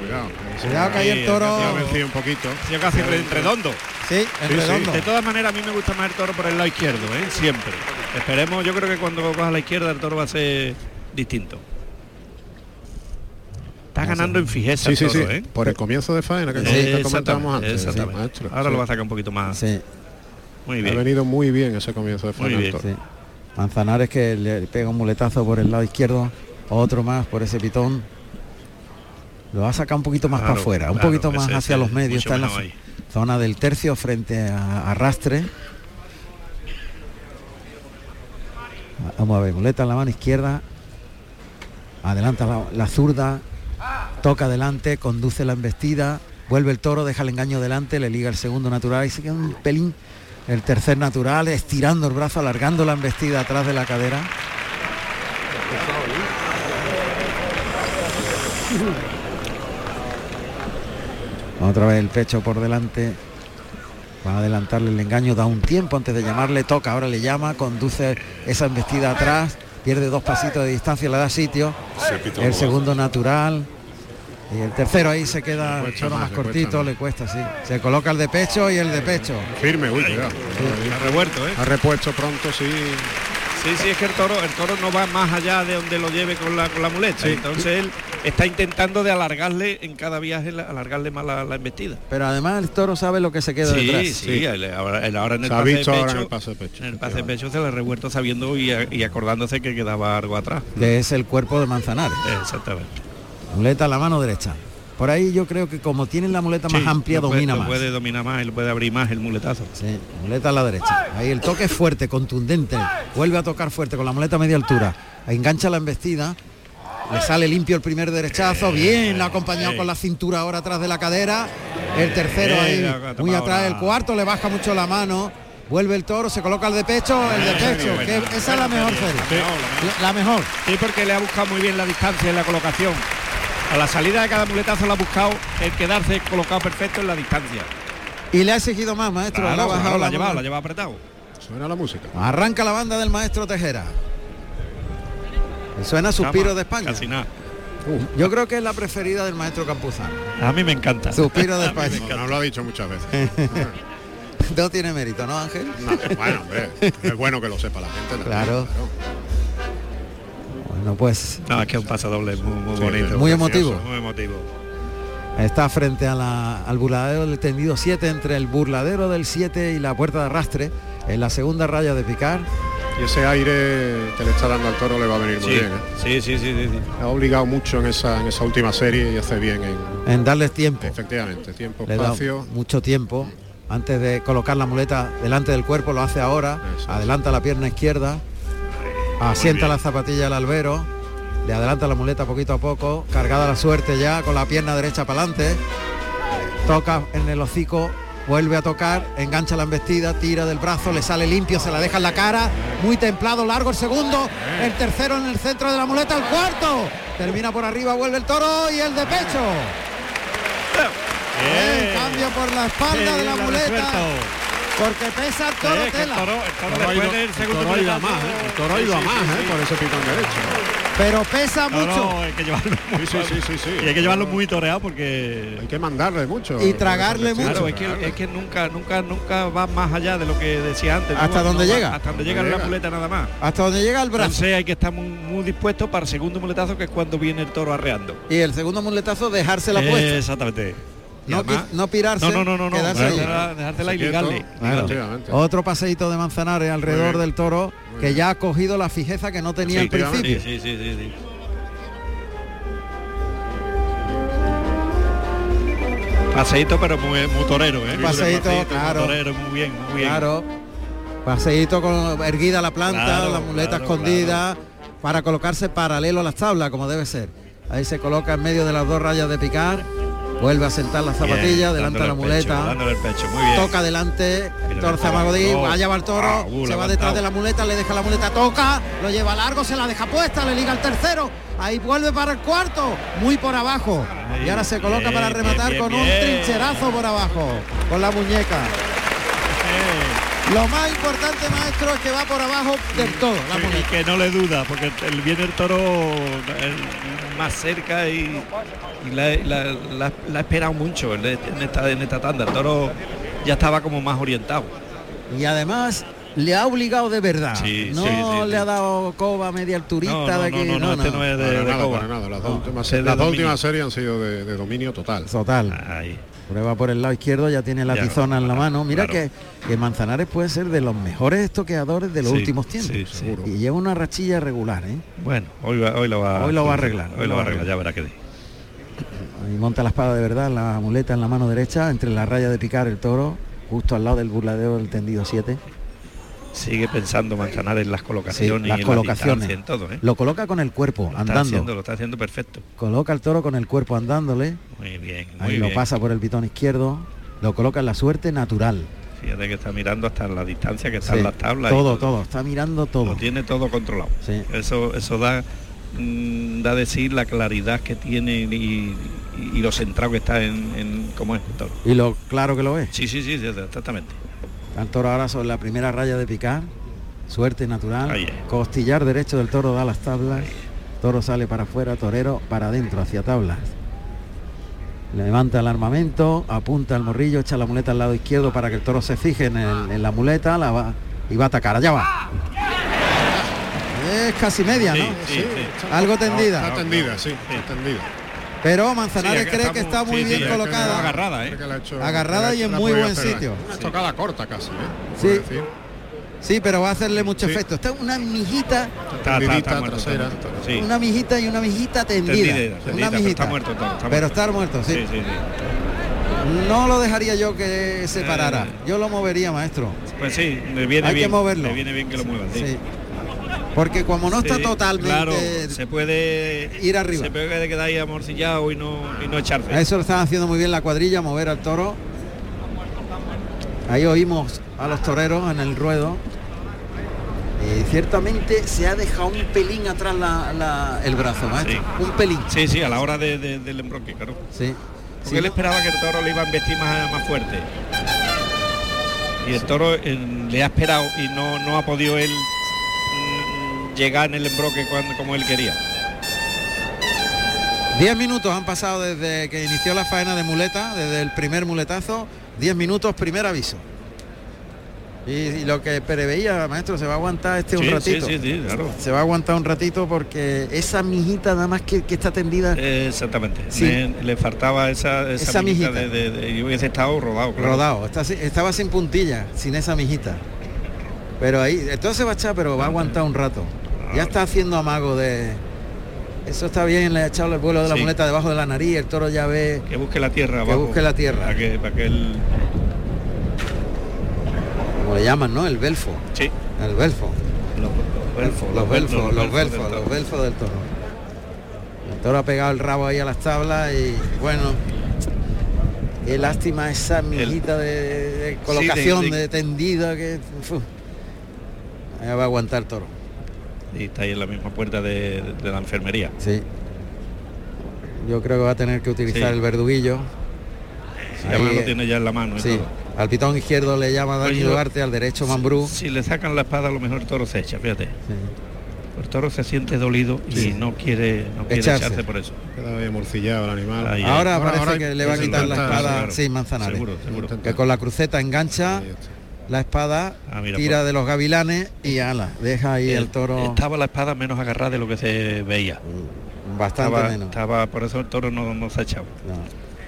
Cuidado que ahí el toro. Ha vencido un poquito. Ha casi re- redondo. Sí, en redondo. De todas maneras, a mí me gusta más el toro por el lado izquierdo, ¿eh? siempre. Esperemos, yo creo que cuando coja a la izquierda el toro va a ser distinto. Está ganando en fijeza Sí, sí, el sí. toro, ¿eh? Por el comienzo de faena que, comentábamos exactamente, antes. sí, exactamente. maestro. Ahora Sí. lo va a sacar un poquito más. Sí. Muy Ha bien. venido muy bien ese comienzo de Muy faena. bien. Sí. Manzanares que le pega un muletazo por el lado izquierdo, otro más por ese pitón. Lo va a sacar un poquito más Claro, para afuera, un claro, poquito más ese- hacia ese, los medios. Está en la ahí. zona del tercio frente a arrastre. Vamos a ver, muleta en la mano izquierda. Adelanta la, la zurda. Toca adelante, conduce la embestida. Vuelve el toro, deja el engaño delante, le liga el segundo natural y se queda un pelín. El tercer natural, estirando el brazo, alargando la embestida atrás de la cadera. Otra vez el pecho por delante. Va a adelantarle el engaño, da un tiempo antes de llamarle, toca, ahora le llama, conduce esa embestida atrás, pierde dos pasitos de distancia, le da sitio. El segundo natural. Y el tercero ahí se queda cuesta solo más, más le cuesta cortito, le cuesta, sí. Se coloca el de pecho y el de pecho. Firme, uy, cuidado. Ha revuelto, ¿eh? Ha repuesto pronto, sí. Sí, sí, es que el toro, el toro no va más allá de donde lo lleve con la, con la muleta. Sí. Entonces él está intentando de alargarle en cada viaje, la- alargarle más la, la embestida. Pero además el toro sabe lo que se queda Sí, detrás. sí, él ahora, él ahora en el Se ha ahora pecho, en el pase de pecho. en el pase de pecho se le ha revuelto sabiendo y, y acordándose que quedaba algo atrás. Que es el cuerpo de Manzanares. Exactamente. Muleta a la mano derecha. Por ahí yo creo que como tienen la muleta más amplia, puede- domina más. puede dominar más lo puede abrir más el muletazo. Sí, muleta a la derecha. Ahí el toque es fuerte, contundente. Vuelve a tocar fuerte con la muleta a media altura. Engancha la embestida. Le sale limpio el primer derechazo. Bien, acompañado con la cintura ahora atrás de la cadera. El tercero ahí, muy atrás. El cuarto le baja mucho la mano. Vuelve el toro, se coloca el de pecho, el de pecho. que esa es la mejor serie. La, mejor. Sí, porque le ha buscado muy bien la distancia y la colocación. A la salida de cada muletazo le ha buscado el quedarse colocado perfecto en la distancia. Y le ha exigido más, maestro. Claro, ha bajado claro, la ha la llevado, mano. la ha llevado apretado. Suena la música. Arranca la banda del maestro Tejera. Suena Suspiro de España. Casi nada. Yo creo que es la preferida del maestro Campuzano. A mí me encanta. Suspiro de (laughs) No, España. no lo ha dicho muchas veces. (laughs) No tiene mérito, ¿no, Ángel? No, bueno, hombre, es bueno que lo sepa la gente. Claro. No, es que es un pasodoble muy, muy Sí, bonito. Muy precioso, emotivo. Muy emotivo. está frente a la- al burladero del tendido 7, entre el burladero del 7 y la puerta de arrastre, en la segunda raya de picar. Y ese aire que le está dando al toro le va a venir muy bien. ¿eh? sí, sí, sí, sí, sí. Ha obligado mucho en esa, en esa última serie y hace bien en... En darles tiempo. Efectivamente, tiempo, Le da espacio. mucho tiempo. Antes de colocar la muleta delante del cuerpo, lo hace ahora. Adelanta la pierna izquierda. Asienta bien. la zapatilla al albero. Le adelanta la muleta poquito a poco. Cargada la suerte ya con la pierna derecha para adelante. Toca en el hocico. Vuelve a tocar, engancha la embestida, tira del brazo, le sale limpio, se la deja en la cara, muy templado, largo el segundo, el tercero en el centro de la muleta, el cuarto, termina por arriba, vuelve el toro y el de pecho. El cambio por la espalda de la muleta. Porque pesa el toro Sí, es que el tela. toro- el toro El después del segundo más, ¿eh? El toro ha sí, ido a sí, más, sí, ¿eh? Por ese pitón derecho. Pero pesa No, mucho. no, hay que llevarlo muy, Sí, sí, sí, sí. y hay que llevarlo muy toreado porque Hay que mandarle mucho. Y tragarle mucho. Claro, es que, es que nunca, nunca, nunca va más allá de lo que decía antes. ¿no? ¿Hasta dónde No va- llega? Hasta donde llega la muleta nada más. Hasta donde llega el brazo. Entonces hay que estar muy, muy dispuesto para el segundo muletazo que es cuando viene el toro arreando. Y el segundo muletazo dejársela puesta. Exactamente. No, además- no pirarse. No, no, no, no. Claro. Efectivamente. Otro paseíto de Manzanares alrededor del toro que ya ha cogido la fijeza que no tenía al principio. Sí, sí, sí, sí. Paseíto pero muy, muy torero, ¿eh? Paseíto, muy claro. torero, muy bien, muy bien. Claro. Paseíto con erguida la planta, Claro, la muleta claro, escondida, para colocarse paralelo a las tablas, como debe ser. Ahí se coloca en medio de las dos rayas de picar, vuelve a sentar la zapatilla, delante la pecho, muleta. dándole el pecho, muy bien. toca Toro mira, Zamagodí, oh, allá va el toro, ah, uh, se va detrás de la muleta, le deja la muleta, toca, lo lleva largo, se la deja puesta, le liga el tercero, ahí vuelve para el cuarto, muy por abajo, y ahora se coloca bien, para rematar bien, con un trincherazo por abajo, con la muñeca. Lo más importante, maestro, es que va por abajo del todo, la Y que no le duda, porque el, viene el toro el- más cerca y, y la, la- la- la ha esperado mucho en esta, en esta tanda. El toro ya estaba como más orientado. Y además le ha obligado de verdad. Sí, no sí, sí, le ha dado coba media al turista No, no, de aquí. no, no, este no es de- Para de nada, coba. para nada. Las dos, No, últimas, las dos series han sido de, de dominio total. Total. Ahí. Prueba por el lado izquierdo, ya tiene la Ya, tizona en la mano. Mira claro. que, que Manzanares puede ser de los mejores estoqueadores de los Sí, últimos tiempos. sí. Y lleva una rachilla regular, ¿eh? Bueno, hoy, va- hoy lo va Hoy lo va a arreglar, Hoy lo va a arreglar, ya verá que. Ahí monta la espada de verdad, la muleta en la mano derecha, entre la raya de picar el toro, justo al lado del burladero del tendido 7. Sigue pensando Manzanares en las Sí, colocaciones las y en colocaciones. en todo, ¿eh? Lo coloca con el cuerpo, Lo está andando. haciendo, lo está haciendo perfecto. Coloca el toro con el cuerpo andándole. Muy bien, muy Ahí bien. lo pasa por el pitón izquierdo. Lo coloca en la suerte natural. Fíjate que está mirando hasta la distancia que Sí, están las tablas. todo, todo. Está mirando todo. Lo tiene todo controlado. Sí. Eso, eso da, mm, da decir la claridad que tiene y, y- y lo centrado que está en, en cómo es el toro. Y lo claro que lo es. Sí, sí, sí, sí, exactamente. Está el toro ahora sobre la primera raya de picar. Suerte natural. Costillar derecho del toro da las tablas. Toro sale para afuera, torero para adentro, hacia tablas. Levanta el armamento, apunta el morrillo, echa la muleta al lado izquierdo para que el toro se fije en, el- en la muleta la va, y va a atacar. Allá va. Es casi media, ¿no? Sí, sí, sí. Algo tendida. Está tendida, sí, está tendida. Pero Manzanares Sí, cree está que está muy sí, bien colocada. agarrada, ¿eh? Hecho- Agarrada y en muy buen sitio. Una estocada corta casi, ¿eh? Sí. Por decir. Sí, pero va a hacerle mucho Sí. efecto. Está una mijita, Está, está, Tendidita, está muerto, está trasera. muerto, sí. una mijita y una mijita tendida. Tendida, una mijita. está muerto, está- está pero está muerto, sí. Sí, sí, sí. No lo dejaría yo que se parara. Eh. Yo lo movería, maestro. Pues sí, le viene Hay que bien. moverlo. Le viene bien que lo muevan, sí. Porque como no está Sí, totalmente claro, se puede ir arriba. Se puede quedar ahí amorcillado y no, y no echarse. A eso lo están haciendo muy bien la cuadrilla, mover al toro. Ahí oímos a los toreros en el ruedo. Y ciertamente se ha dejado un pelín atrás la- la- el brazo, maestro. Sí. Un pelín. Sí, sí, a la hora de- de- del embroque, claro. Sí. Porque Sí, él esperaba que el toro le iba a embestir más, más fuerte. Y el toro eh, le ha esperado y no, no ha podido él llegar en el embroque cuando, como él quería. Diez minutos han pasado desde que inició la faena de muleta, desde el primer muletazo. Diez minutos, primer aviso. Y, y lo que preveía, maestro, se va a aguantar este un Sí, ratito. sí, sí, claro. Se va a aguantar un ratito porque esa mijita nada más que, que está tendida Eh, Exactamente. Le, faltaba esa, esa, Esa mijita mijita. de, de- de- y hubiese estado rodado. claro. rodado, está estaba sin puntilla, sin esa mijita. Pero ahí, entonces va a echar, pero va a aguantar un rato. Ya está haciendo amago de. Eso está bien, le ha echado el vuelo de la Sí. muleta debajo de la nariz, el toro ya ve. Que busque la tierra Que abajo. busque la tierra. Para que, para que él... como le llaman, ¿no? El belfo. Sí. El belfo. Los, belfos, Los belfos, los belfos, del los toro. belfos del toro. El toro ha pegado el rabo ahí a las tablas y bueno. Qué lástima esa mijita de, de colocación, de, de- tendida que. Ahí va a aguantar el toro. Y está ahí en la misma puerta de, de la enfermería. Sí. Yo creo que va a tener que utilizar Sí. el verduguillo. Sí, Ahí, además lo tiene ya en la mano. Sí. todo. Al pitón izquierdo le llama Dani Pues yo- Duarte, al derecho Mambrú. Si le sacan la espada, a lo mejor el toro se echa, fíjate. El toro se siente dolido y Sí. no quiere, no quiere Echarse. echarse. por eso. Queda bien morcillado el animal. Ahí, Ahora, parece que le va a sí, quitar la espada, claro. sí, Manzanares. Seguro, seguro. Que con la cruceta engancha la espada, Ah, mira, tira pues. de los gavilanes y ala, deja ahí el, toro Estaba la espada menos agarrada de lo que se veía. bastante estaba, menos. estaba- por eso el toro no, no se ha echado.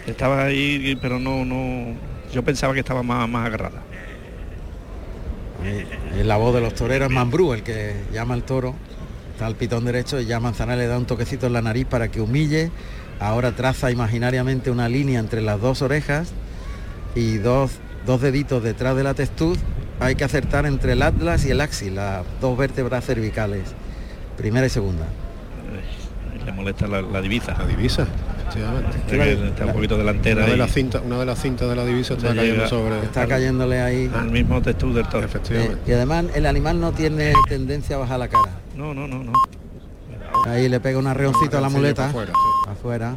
Estaba ahí, pero no, no. Yo pensaba que estaba más, más agarrada. En la voz de los toreros es Mambrú el que llama al toro. Está al pitón derecho y ya Manzanares le da un toquecito en la nariz para que humille. Ahora traza imaginariamente una línea entre las dos orejas y dos, dos deditos detrás de la testuz. Hay que acertar entre el atlas y el axis, las dos vértebras cervicales, primera y segunda. Le molesta la, la divisa. La divisa, efectivamente. Está un poquito delantera. Una de las cintas, una de las cintas de la divisa está cayendo sobre. Está cayéndole ahí. al mismo textura del toro. Efectivamente. Eh, y además el animal no tiene tendencia a bajar la cara. No, no, no, no. Ahí le pega un arreoncito a la muleta. Afuera.